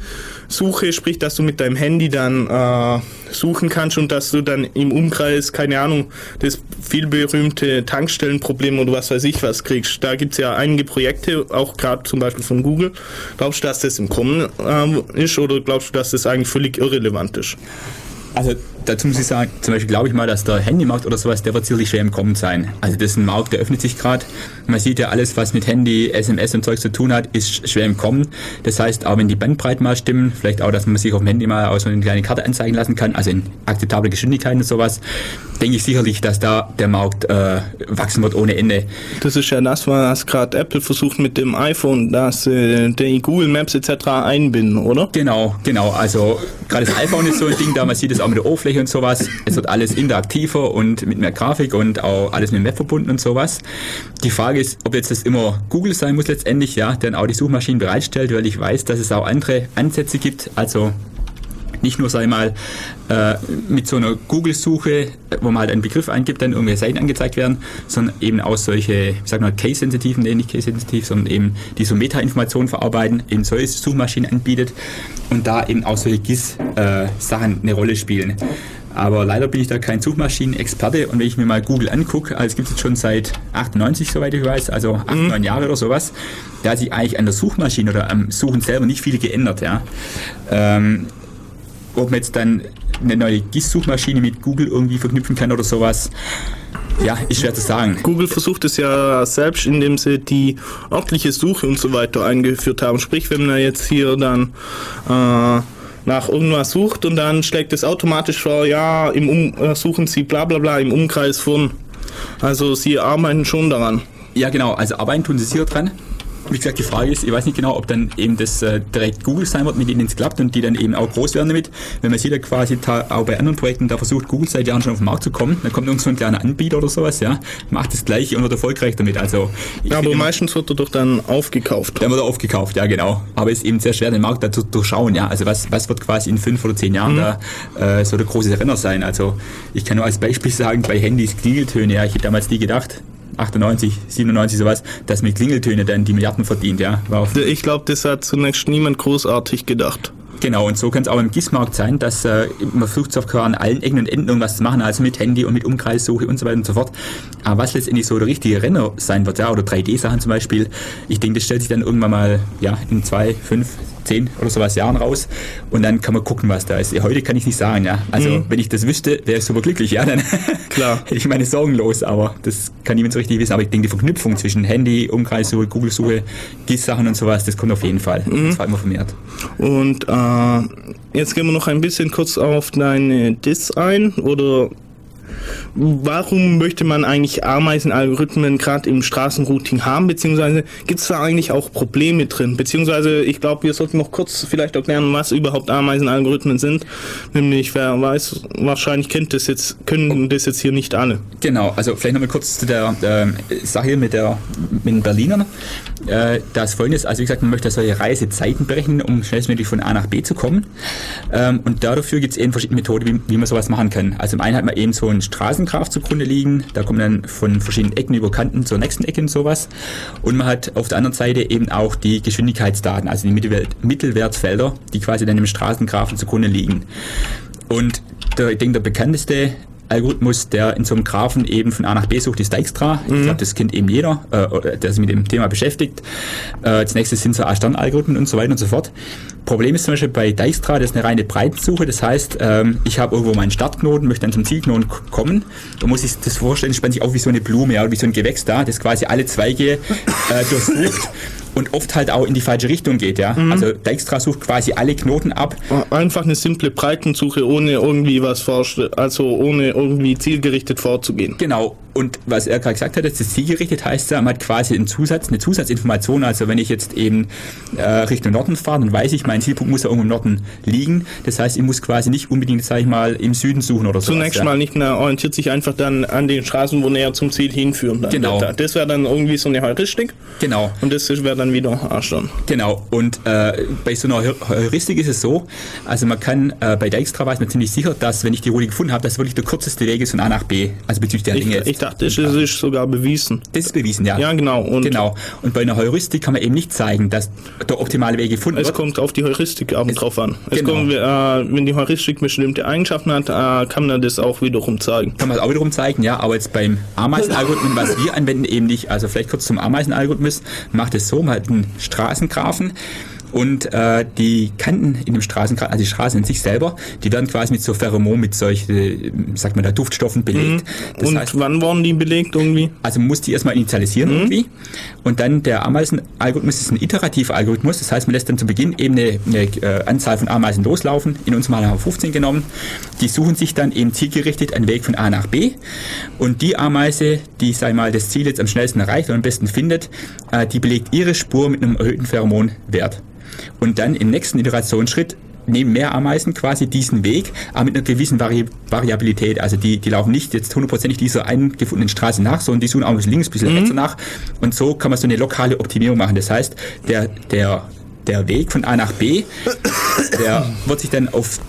Suche, sprich, dass du mit deinem Handy dann äh, suchen kannst und dass du dann im Umkreis, keine Ahnung, das vielberühmte Tankstellenproblem oder was weiß ich was kriegst. Da gibt's ja einige Projekte, auch gerade zum Beispiel von Google. Glaubst du, dass das im Kommen äh, ist oder glaubst du, dass das eigentlich völlig irrelevant ist? Also dazu muss ich sagen, zum Beispiel glaube ich mal, dass der Handymarkt oder sowas, der wird sicherlich schwer im Kommen sein. Also das ist ein Markt, der öffnet sich gerade. Man sieht ja, alles, was mit Handy, SMS und Zeug zu tun hat, ist schwer im Kommen. Das heißt, auch wenn die Bandbreiten mal stimmen, vielleicht auch, dass man sich auf dem Handy mal aus so eine kleine Karte anzeigen lassen kann, also in akzeptable Geschwindigkeiten und sowas, denke ich sicherlich, dass da der Markt äh, wachsen wird ohne Ende. Das ist ja das, was gerade Apple versucht mit dem iPhone, dass äh, die Google Maps etc. einbinden, oder? Genau, genau. Also gerade das iPhone ist so ein Ding, da man sieht es auch mit der Oberfläche und sowas. Es wird alles interaktiver und mit mehr Grafik und auch alles mit dem Web verbunden und sowas. Die Frage ist, ob jetzt das immer Google sein muss letztendlich, ja, der auch die Suchmaschinen bereitstellt, weil ich weiß, dass es auch andere Ansätze gibt. Also nicht nur, ich mal, äh, mit so einer Google-Suche, wo man halt einen Begriff eingibt, dann irgendwelche Seiten angezeigt werden, sondern eben auch solche, ich sag mal, case-sensitiven, nee, nicht case-sensitiv, sondern eben die so Meta-Informationen verarbeiten, eben solche Suchmaschinen anbietet und da eben auch solche GIS-Sachen eine Rolle spielen. Aber leider bin ich da kein Suchmaschinenexperte und wenn ich mir mal Google angucke, also es gibt es schon seit 98, soweit ich weiß, also 8, mhm. 9 Jahre oder sowas, da hat sich eigentlich an der Suchmaschine oder am Suchen selber nicht viel geändert. Ja. Ähm, ob man jetzt dann eine neue GIS-Suchmaschine mit Google irgendwie verknüpfen kann oder sowas, ja, ist schwer zu sagen. Google versucht es ja selbst, indem sie die örtliche Suche und so weiter eingeführt haben. Sprich, wenn man jetzt hier dann äh, nach irgendwas sucht und dann schlägt es automatisch vor, ja, im um äh, suchen Sie bla bla bla im Umkreis von. Also sie arbeiten schon daran. Ja, genau, also arbeiten tun sie sicher dran wie gesagt, die Frage ist, ich weiß nicht genau, ob dann eben das äh, direkt Google sein wird, mit denen es klappt und die dann eben auch groß werden damit. Wenn man sieht ja quasi auch bei anderen Projekten, da versucht Google seit Jahren schon auf den Markt zu kommen, dann kommt irgend so ein kleiner Anbieter oder sowas, ja, macht das gleiche und wird erfolgreich damit. Also, ja, aber meistens wird er doch dann aufgekauft. Dann wird er aufgekauft, ja genau. Aber es ist eben sehr schwer, den Markt da zu durchschauen, ja. Also was, was wird quasi in fünf oder zehn Jahren mhm. da äh, so der große Renner sein? Also ich kann nur als Beispiel sagen, bei Handys Klingeltöne, ja, ich hätte damals nie gedacht, 98, 97 sowas, dass mit Klingeltöne dann die Milliarden verdient, ja. ich glaube, das hat zunächst niemand großartig gedacht. Genau, und so kann es auch im GIS-Markt sein, dass äh, man versucht an allen Ecken und Enden irgendwas zu machen, also mit Handy und mit Umkreissuche und so weiter und so fort. Aber was letztendlich so der richtige Renner sein wird, ja, oder 3D-Sachen zum Beispiel, ich denke, das stellt sich dann irgendwann mal ja, in zwei, fünf, zehn oder sowas Jahren raus und dann kann man gucken, was da ist. Heute kann ich nicht sagen, ja. Also mhm. wenn ich das wüsste, wäre ich super glücklich, ja, dann Klar. hätte ich meine Sorgen los, aber das kann niemand so richtig wissen. Aber ich denke, die Verknüpfung zwischen Handy, Umkreissuche, Google-Suche, GIS-Sachen und sowas, das kommt auf jeden Fall. Mhm. Das war immer vermehrt. Und äh, jetzt gehen wir noch ein bisschen kurz auf deine Dis ein oder warum möchte man eigentlich Ameisenalgorithmen gerade im Straßenrouting haben, beziehungsweise gibt es da eigentlich auch Probleme drin? Beziehungsweise, ich glaube, wir sollten noch kurz vielleicht erklären, was überhaupt Ameisenalgorithmen sind. Nämlich, wer weiß, wahrscheinlich kennt das jetzt, können das jetzt hier nicht alle. Genau, also vielleicht nochmal kurz zu der äh, Sache mit, der, mit den Berlinern. Äh, das folgendes, also wie gesagt, man möchte solche Reisezeiten berechnen, um schnellstmöglich von A nach B zu kommen. Ähm, und dafür gibt es eben verschiedene Methoden, wie, wie man sowas machen kann. Also im einen hat man eben so ein Straßengraph zugrunde liegen. Da kommen dann von verschiedenen Ecken über Kanten zur nächsten Ecke und sowas. Und man hat auf der anderen Seite eben auch die Geschwindigkeitsdaten, also die Mittelwert Mittelwertfelder, die quasi dann im Straßengraphen zugrunde liegen. Und der, ich denke, der bekannteste Algorithmus, der in so einem Graphen eben von A nach B sucht, ist Dijkstra. Mhm. Ich glaube, das kennt eben jeder, äh, der sich mit dem Thema beschäftigt. Äh, als nächstes sind so A-Stern-Algorithmen und so weiter und so fort. Problem ist zum Beispiel bei Dijkstra, das ist eine reine Breitensuche. Das heißt, ähm, ich habe irgendwo meinen Startknoten, möchte dann zum Zielknoten kommen. Da muss ich das vorstellen, spannt sich auf wie so eine Blume ja, oder wie so ein Gewächs da, das quasi alle Zweige äh, durchsucht und oft halt auch in die falsche Richtung geht, ja. Mhm. Also Dijkstra sucht quasi alle Knoten ab. Einfach eine simple Breitensuche, ohne irgendwie was vorstellen, also ohne irgendwie zielgerichtet vorzugehen. Genau. Und was er gerade gesagt hat, dass das zielgerichtet heißt, man hat quasi einen Zusatz, eine Zusatzinformation. Also wenn ich jetzt eben äh, Richtung Norden fahre, dann weiß ich, mein Zielpunkt muss ja irgendwo im Norden liegen. Das heißt, ich muss quasi nicht unbedingt, sag ich mal, im Süden suchen oder so. Zunächst ja. mal nicht mehr orientiert sich einfach dann an den Straßen, wo näher zum Ziel hinführen. Dann. Genau. Das wäre dann irgendwie so eine Heuristik. Genau. Und das wäre dann wieder Arschland. Genau. Und äh, bei so einer Heuristik ist es so, also man kann äh, bei Dijkstra weiß man ziemlich sicher, dass wenn ich die Route gefunden habe, dass wirklich der kürzeste Weg ist von A nach B. Also bezüglich der Dinge. Ich, ich dachte, es ist sogar bewiesen. Das ist bewiesen, ja. Ja, genau. Und genau. Und bei einer Heuristik kann man eben nicht zeigen, dass der optimale Weg gefunden es wird. Es kommt auf die Heuristik auch drauf an. Es genau. kommt, äh, wenn die Heuristik bestimmte Eigenschaften hat, äh, kann man das auch wiederum zeigen. Kann man auch wiederum zeigen, ja. Aber jetzt beim Ameisenalgorithmus, was wir anwenden, eben nicht. Also vielleicht kurz zum Ameisenalgorithmus, macht es so, man hat einen Straßengrafen und äh, die Kanten in dem Straßenkreis, also die Straßen in sich selber, die werden quasi mit so Pheromon, mit solchen, sagt man da, Duftstoffen belegt. Mhm. und heißt, wann wurden die belegt irgendwie? Also man muss die erstmal initialisieren mhm. irgendwie. Und dann der Ameisenalgorithmus ist ein iterativer Algorithmus. Das heißt, man lässt dann zu Beginn eben eine, eine äh, Anzahl von Ameisen loslaufen. In unserem Fall haben wir 15 genommen. Die suchen sich dann eben zielgerichtet einen Weg von A nach B. Und die Ameise, die, ich mal, das Ziel jetzt am schnellsten erreicht und am besten findet, äh, die belegt ihre Spur mit einem erhöhten Pheromonwert. Und dann im nächsten Iterationsschritt nehmen mehr Ameisen quasi diesen Weg, aber mit einer gewissen Vari Variabilität. Also die, die laufen nicht jetzt hundertprozentig dieser eingefundenen Straße nach, sondern die suchen auch ein bisschen links, ein bisschen mhm. rechts nach. Und so kann man so eine lokale Optimierung machen. Das heißt, der, der, der Weg von A nach B, der wird sich dann auf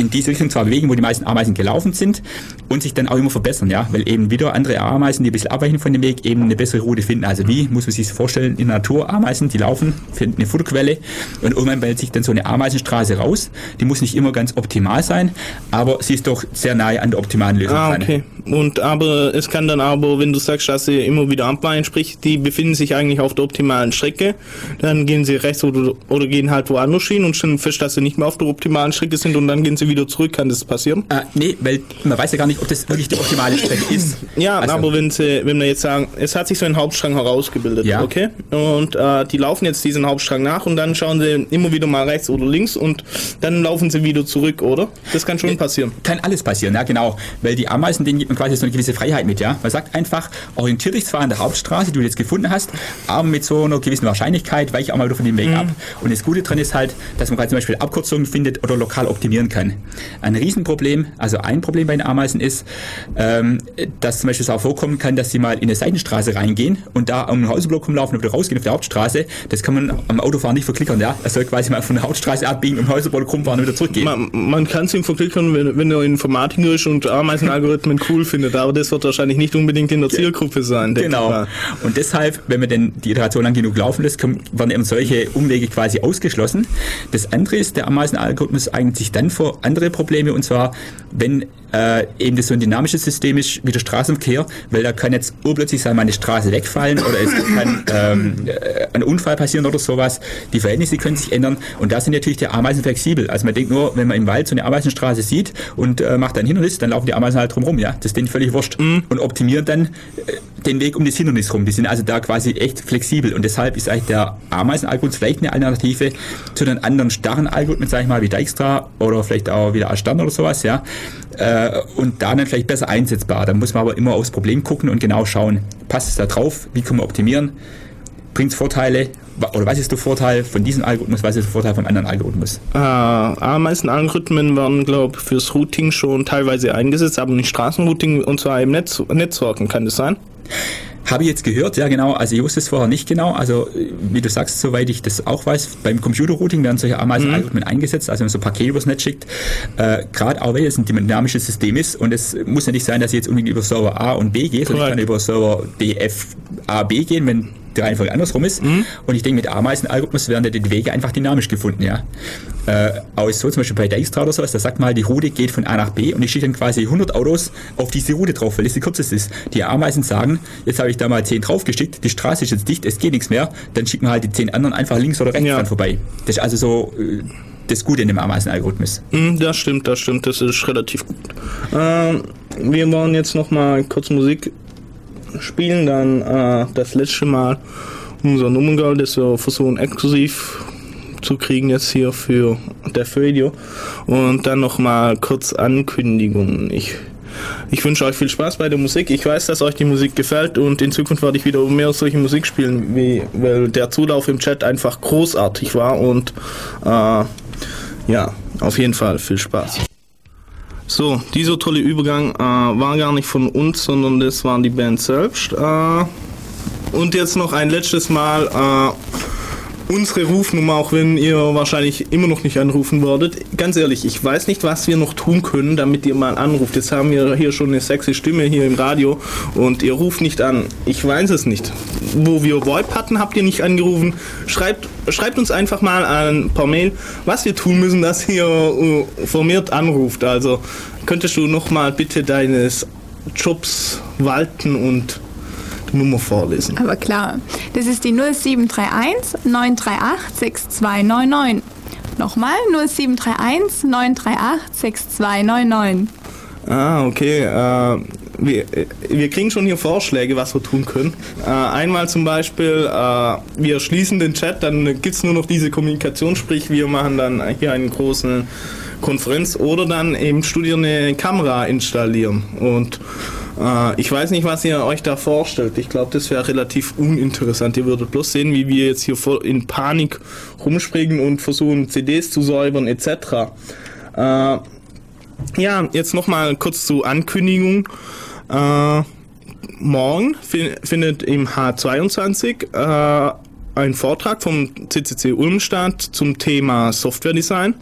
in diese Richtung zwar bewegen, wo die meisten Ameisen gelaufen sind und sich dann auch immer verbessern, ja, weil eben wieder andere Ameisen, die ein bisschen abweichen von dem Weg, eben eine bessere Route finden. Also wie muss man sich das vorstellen? In der Natur Ameisen, die laufen, finden eine Futterquelle und irgendwann bildet sich dann so eine Ameisenstraße raus. Die muss nicht immer ganz optimal sein, aber sie ist doch sehr nahe an der optimalen Lösung. Ah, okay. Und aber es kann dann aber, wenn du sagst, dass sie immer wieder abweichen, sprich, die befinden sich eigentlich auf der optimalen Strecke, dann gehen sie rechts oder, oder gehen halt woanders hin und stellen fest, dass sie nicht mehr auf der optimalen Strecke sind und dann gehen sie wieder zurück. Kann das passieren? Äh, nee, weil man weiß ja gar nicht, ob das wirklich die optimale Strecke ist. Ja, also, aber wenn sie, wenn wir jetzt sagen, es hat sich so ein Hauptstrang herausgebildet, ja. okay? Und äh, die laufen jetzt diesen Hauptstrang nach und dann schauen sie immer wieder mal rechts oder links und dann laufen sie wieder zurück, oder? Das kann schon passieren. Kann alles passieren, ja genau. Weil die Ameisen, denen gibt man quasi so eine gewisse Freiheit mit, ja. Man sagt einfach, orientier dich zwar an der Hauptstraße, die du jetzt gefunden hast, aber mit so einer gewissen Wahrscheinlichkeit weiche auch mal wieder von dem Weg mhm. ab. Und das Gute dran ist halt, dass man quasi zum Beispiel Abkürzungen findet oder lokal optimieren kann. Ein Riesenproblem, also ein Problem bei den Ameisen ist, ähm, dass zum Beispiel es auch vorkommen kann, dass sie mal in eine Seitenstraße reingehen und da um den Hausblock rumlaufen und wieder rausgehen auf der Hauptstraße. Das kann man am Autofahren nicht verklickern, ja. Er soll quasi mal von der Hauptstraße abbiegen, um den Hausblock rumfahren und wieder zurückgehen. Man, man kann es ihm verklickern, wenn, wenn er Informatiker ist und Ameisenalgorithmen cool findet, aber das wird wahrscheinlich nicht unbedingt in der Zielgruppe sein. Genau. Und deshalb, wenn man denn die Iteration lang genug laufen lässt, werden eben solche Umwege quasi ausgeschlossen. Das andere ist, der Ameisenalgorithmus eignet sich dann vor andere Probleme und zwar, wenn äh, eben das so ein dynamisches System ist wie der Straßenverkehr, weil da kann jetzt urplötzlich sein, meine Straße wegfallen oder es kann ähm, äh, ein Unfall passieren oder sowas. Die Verhältnisse können sich ändern und da sind natürlich die Ameisen flexibel. Also man denkt nur, wenn man im Wald so eine Ameisenstraße sieht und äh, macht ein Hindernis, dann laufen die Ameisen halt drumherum, ja. Das ist denen völlig wurscht. Mhm. Und optimieren dann äh, den Weg um das Hindernis rum. Die sind also da quasi echt flexibel und deshalb ist eigentlich der Ameisenalgorithmus vielleicht eine Alternative zu den anderen starren Algorithmen, sag ich mal, wie Dijkstra oder vielleicht auch wieder Astern oder sowas, ja. Äh, und da dann vielleicht besser einsetzbar. Da muss man aber immer aufs Problem gucken und genau schauen, passt es da drauf, wie kann man optimieren, bringt es Vorteile oder was ist der Vorteil von diesem Algorithmus, was ist der Vorteil vom anderen Algorithmus? Äh, Ameisenalgorithmen werden, glaube ich, fürs Routing schon teilweise eingesetzt, aber nicht Straßenrouting und zwar im Netz Netzwerken, kann das sein? Habe ich jetzt gehört, ja genau. Also ich wusste es vorher nicht genau. Also wie du sagst, soweit ich das auch weiß, beim Computerrouting werden solche Ameisen-Algorithmen mhm. eingesetzt, also wenn man so Pakete übers Netz schickt. Äh, Gerade auch weil es ein dynamisches System ist und es muss ja nicht sein, dass ich jetzt unbedingt über Server A und B gehe, sondern ich kann über Server D, F, A, B gehen, wenn die Reihenfolge andersrum ist. Mhm. Und ich denke, mit Ameisen-Algorithmus werden die Wege einfach dynamisch gefunden, ja. Äh, auch so zum Beispiel bei Dijkstra oder sowas, da sagt man halt, die Route geht von A nach B und ich schicke dann quasi 100 Autos auf diese Route drauf, weil es die kürzeste ist. Die Ameisen sagen, jetzt habe ich da mal 10 draufgeschickt, die Straße ist jetzt dicht, es geht nichts mehr, dann schicken wir halt die 10 anderen einfach links oder rechts ja. dann vorbei. Das ist also so äh, das Gute in dem Ameisenalgorithmus. Mhm, das stimmt, das stimmt, das ist relativ gut. Ähm, wir wollen jetzt noch mal kurz Musik spielen, dann äh, das letzte Mal unser Nummerngirl, das wir versuchen exklusiv zu kriegen jetzt hier für Death Radio. Und dann nochmal kurz Ankündigungen. Ich, ich wünsche euch viel Spaß bei der Musik. Ich weiß, dass euch die Musik gefällt und in Zukunft werde ich wieder mehr solche Musik spielen, wie, weil der Zulauf im Chat einfach großartig war und äh, ja, auf jeden Fall viel Spaß. So, dieser tolle Übergang äh, war gar nicht von uns, sondern das waren die Band selbst. Äh, und jetzt noch ein letztes Mal äh, unsere Rufnummer, auch wenn ihr wahrscheinlich immer noch nicht anrufen würdet. Ganz ehrlich, ich weiß nicht, was wir noch tun können, damit ihr mal anruft. Jetzt haben wir hier schon eine sexy Stimme hier im Radio und ihr ruft nicht an. Ich weiß es nicht. Wo wir VoIP hatten, habt ihr nicht angerufen. Schreibt, schreibt uns einfach mal ein paar Mail, was wir tun müssen, dass ihr äh, vermehrt anruft. Also könntest du noch mal bitte deines Jobs walten und Nummer vorlesen. Aber klar, das ist die 0731 938 6299. Nochmal 0731 938 6299. Ah, okay. Äh, wir, wir kriegen schon hier Vorschläge, was wir tun können. Äh, einmal zum Beispiel, äh, wir schließen den Chat, dann gibt es nur noch diese Kommunikation, sprich wir machen dann hier einen großen Konferenz oder dann im Studio eine Kamera installieren. Und äh, ich weiß nicht, was ihr euch da vorstellt. Ich glaube, das wäre relativ uninteressant. Ihr würdet bloß sehen, wie wir jetzt hier voll in Panik rumspringen und versuchen, CDs zu säubern etc. Äh, ja, jetzt nochmal kurz zur Ankündigung. Äh, morgen fin findet im H22 äh, ein Vortrag vom CCC Ulm statt zum Thema Software-Design.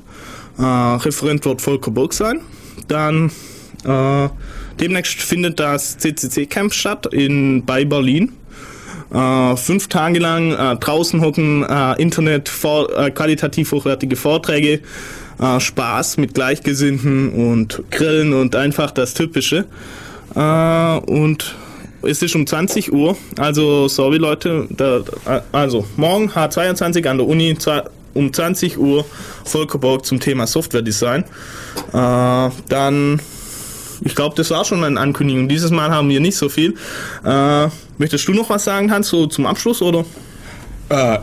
Äh, Referent wird Volker Burg sein. Dann äh, demnächst findet das CCC-Camp statt in, bei Berlin. Äh, fünf Tage lang äh, draußen hocken, äh, Internet, vor, äh, qualitativ hochwertige Vorträge, äh, Spaß mit Gleichgesinnten und Grillen und einfach das Typische. Und es ist um 20 Uhr, also sorry Leute, da, also morgen H22 an der Uni, um 20 Uhr Volker Borg zum Thema Software Design. Äh, dann, ich glaube, das war schon eine Ankündigung. Dieses Mal haben wir nicht so viel. Äh, möchtest du noch was sagen, Hans, so zum Abschluss oder? Äh,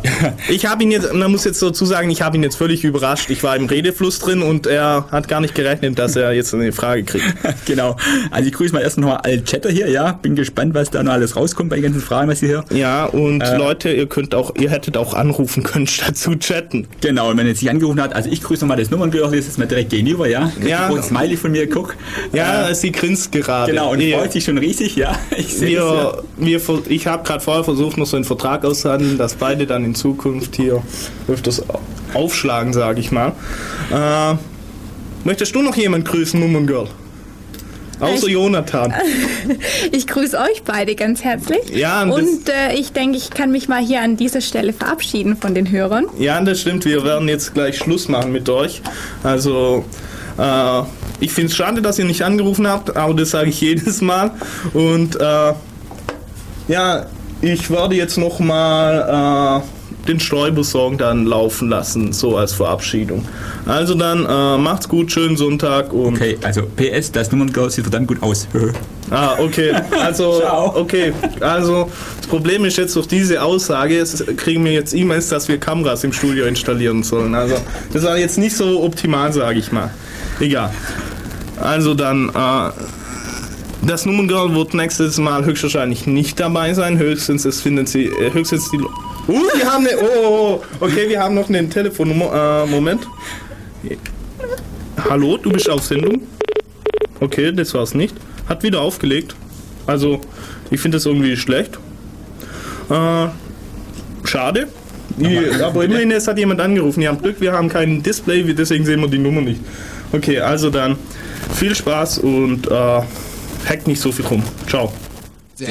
ich habe ihn jetzt, man muss jetzt dazu sagen, ich habe ihn jetzt völlig überrascht. Ich war im Redefluss drin und er hat gar nicht gerechnet, dass er jetzt eine Frage kriegt. genau. Also ich grüße mal erst noch alle Chatter hier, ja. Bin gespannt, was da noch alles rauskommt bei den ganzen Fragen, was ihr hier. Ja, und äh, Leute, ihr könnt auch, ihr hättet auch anrufen können, statt zu chatten. Genau, und wenn jetzt sich angerufen hat, also ich grüße nochmal das Nummernglöch, das ist mal direkt gegenüber, ja. Ja. Ein Smiley von mir, guck. Ja, äh, sie grinst gerade. Genau, und freut sich schon riesig, ja. Ich sehe wir, ja. wir, Ich habe gerade vorher versucht, noch so einen Vertrag auszuhandeln, dass beide dann in Zukunft hier öfters aufschlagen, sage ich mal. Äh, möchtest du noch jemand grüßen, Nummern Girl? Außer ich, Jonathan. Ich grüße euch beide ganz herzlich. Ja, und, und äh, ich denke, ich kann mich mal hier an dieser Stelle verabschieden von den Hörern. Ja, das stimmt. Wir werden jetzt gleich Schluss machen mit euch. Also, äh, ich finde es schade, dass ihr nicht angerufen habt, aber das sage ich jedes Mal. Und äh, ja, ich werde jetzt noch mal äh, den Steuersong dann laufen lassen, so als Verabschiedung. Also dann äh, macht's gut, schönen Sonntag und. Okay, also PS, das Nummernglas sieht verdammt gut aus. ah, okay. Also, okay. Also, das Problem ist jetzt durch diese Aussage, es kriegen wir jetzt E-Mails, dass wir Kameras im Studio installieren sollen. Also, das war jetzt nicht so optimal, sage ich mal. Egal. Also dann, äh, das Nummerngirl wird nächstes Mal höchstwahrscheinlich nicht dabei sein. Höchstens es finden sie, äh, höchstens die Uh, wir haben eine. Oh, oh, oh, okay, wir haben noch eine Telefonnummer. Äh, Moment. Hallo, du bist auf Sendung? Okay, das war's nicht. Hat wieder aufgelegt. Also, ich finde das irgendwie schlecht. Äh, schade. Die, aber immerhin, es hat jemand angerufen. Wir haben Glück, wir haben kein Display, deswegen sehen wir die Nummer nicht. Okay, also dann viel Spaß und äh, hackt nicht so viel rum. Ciao.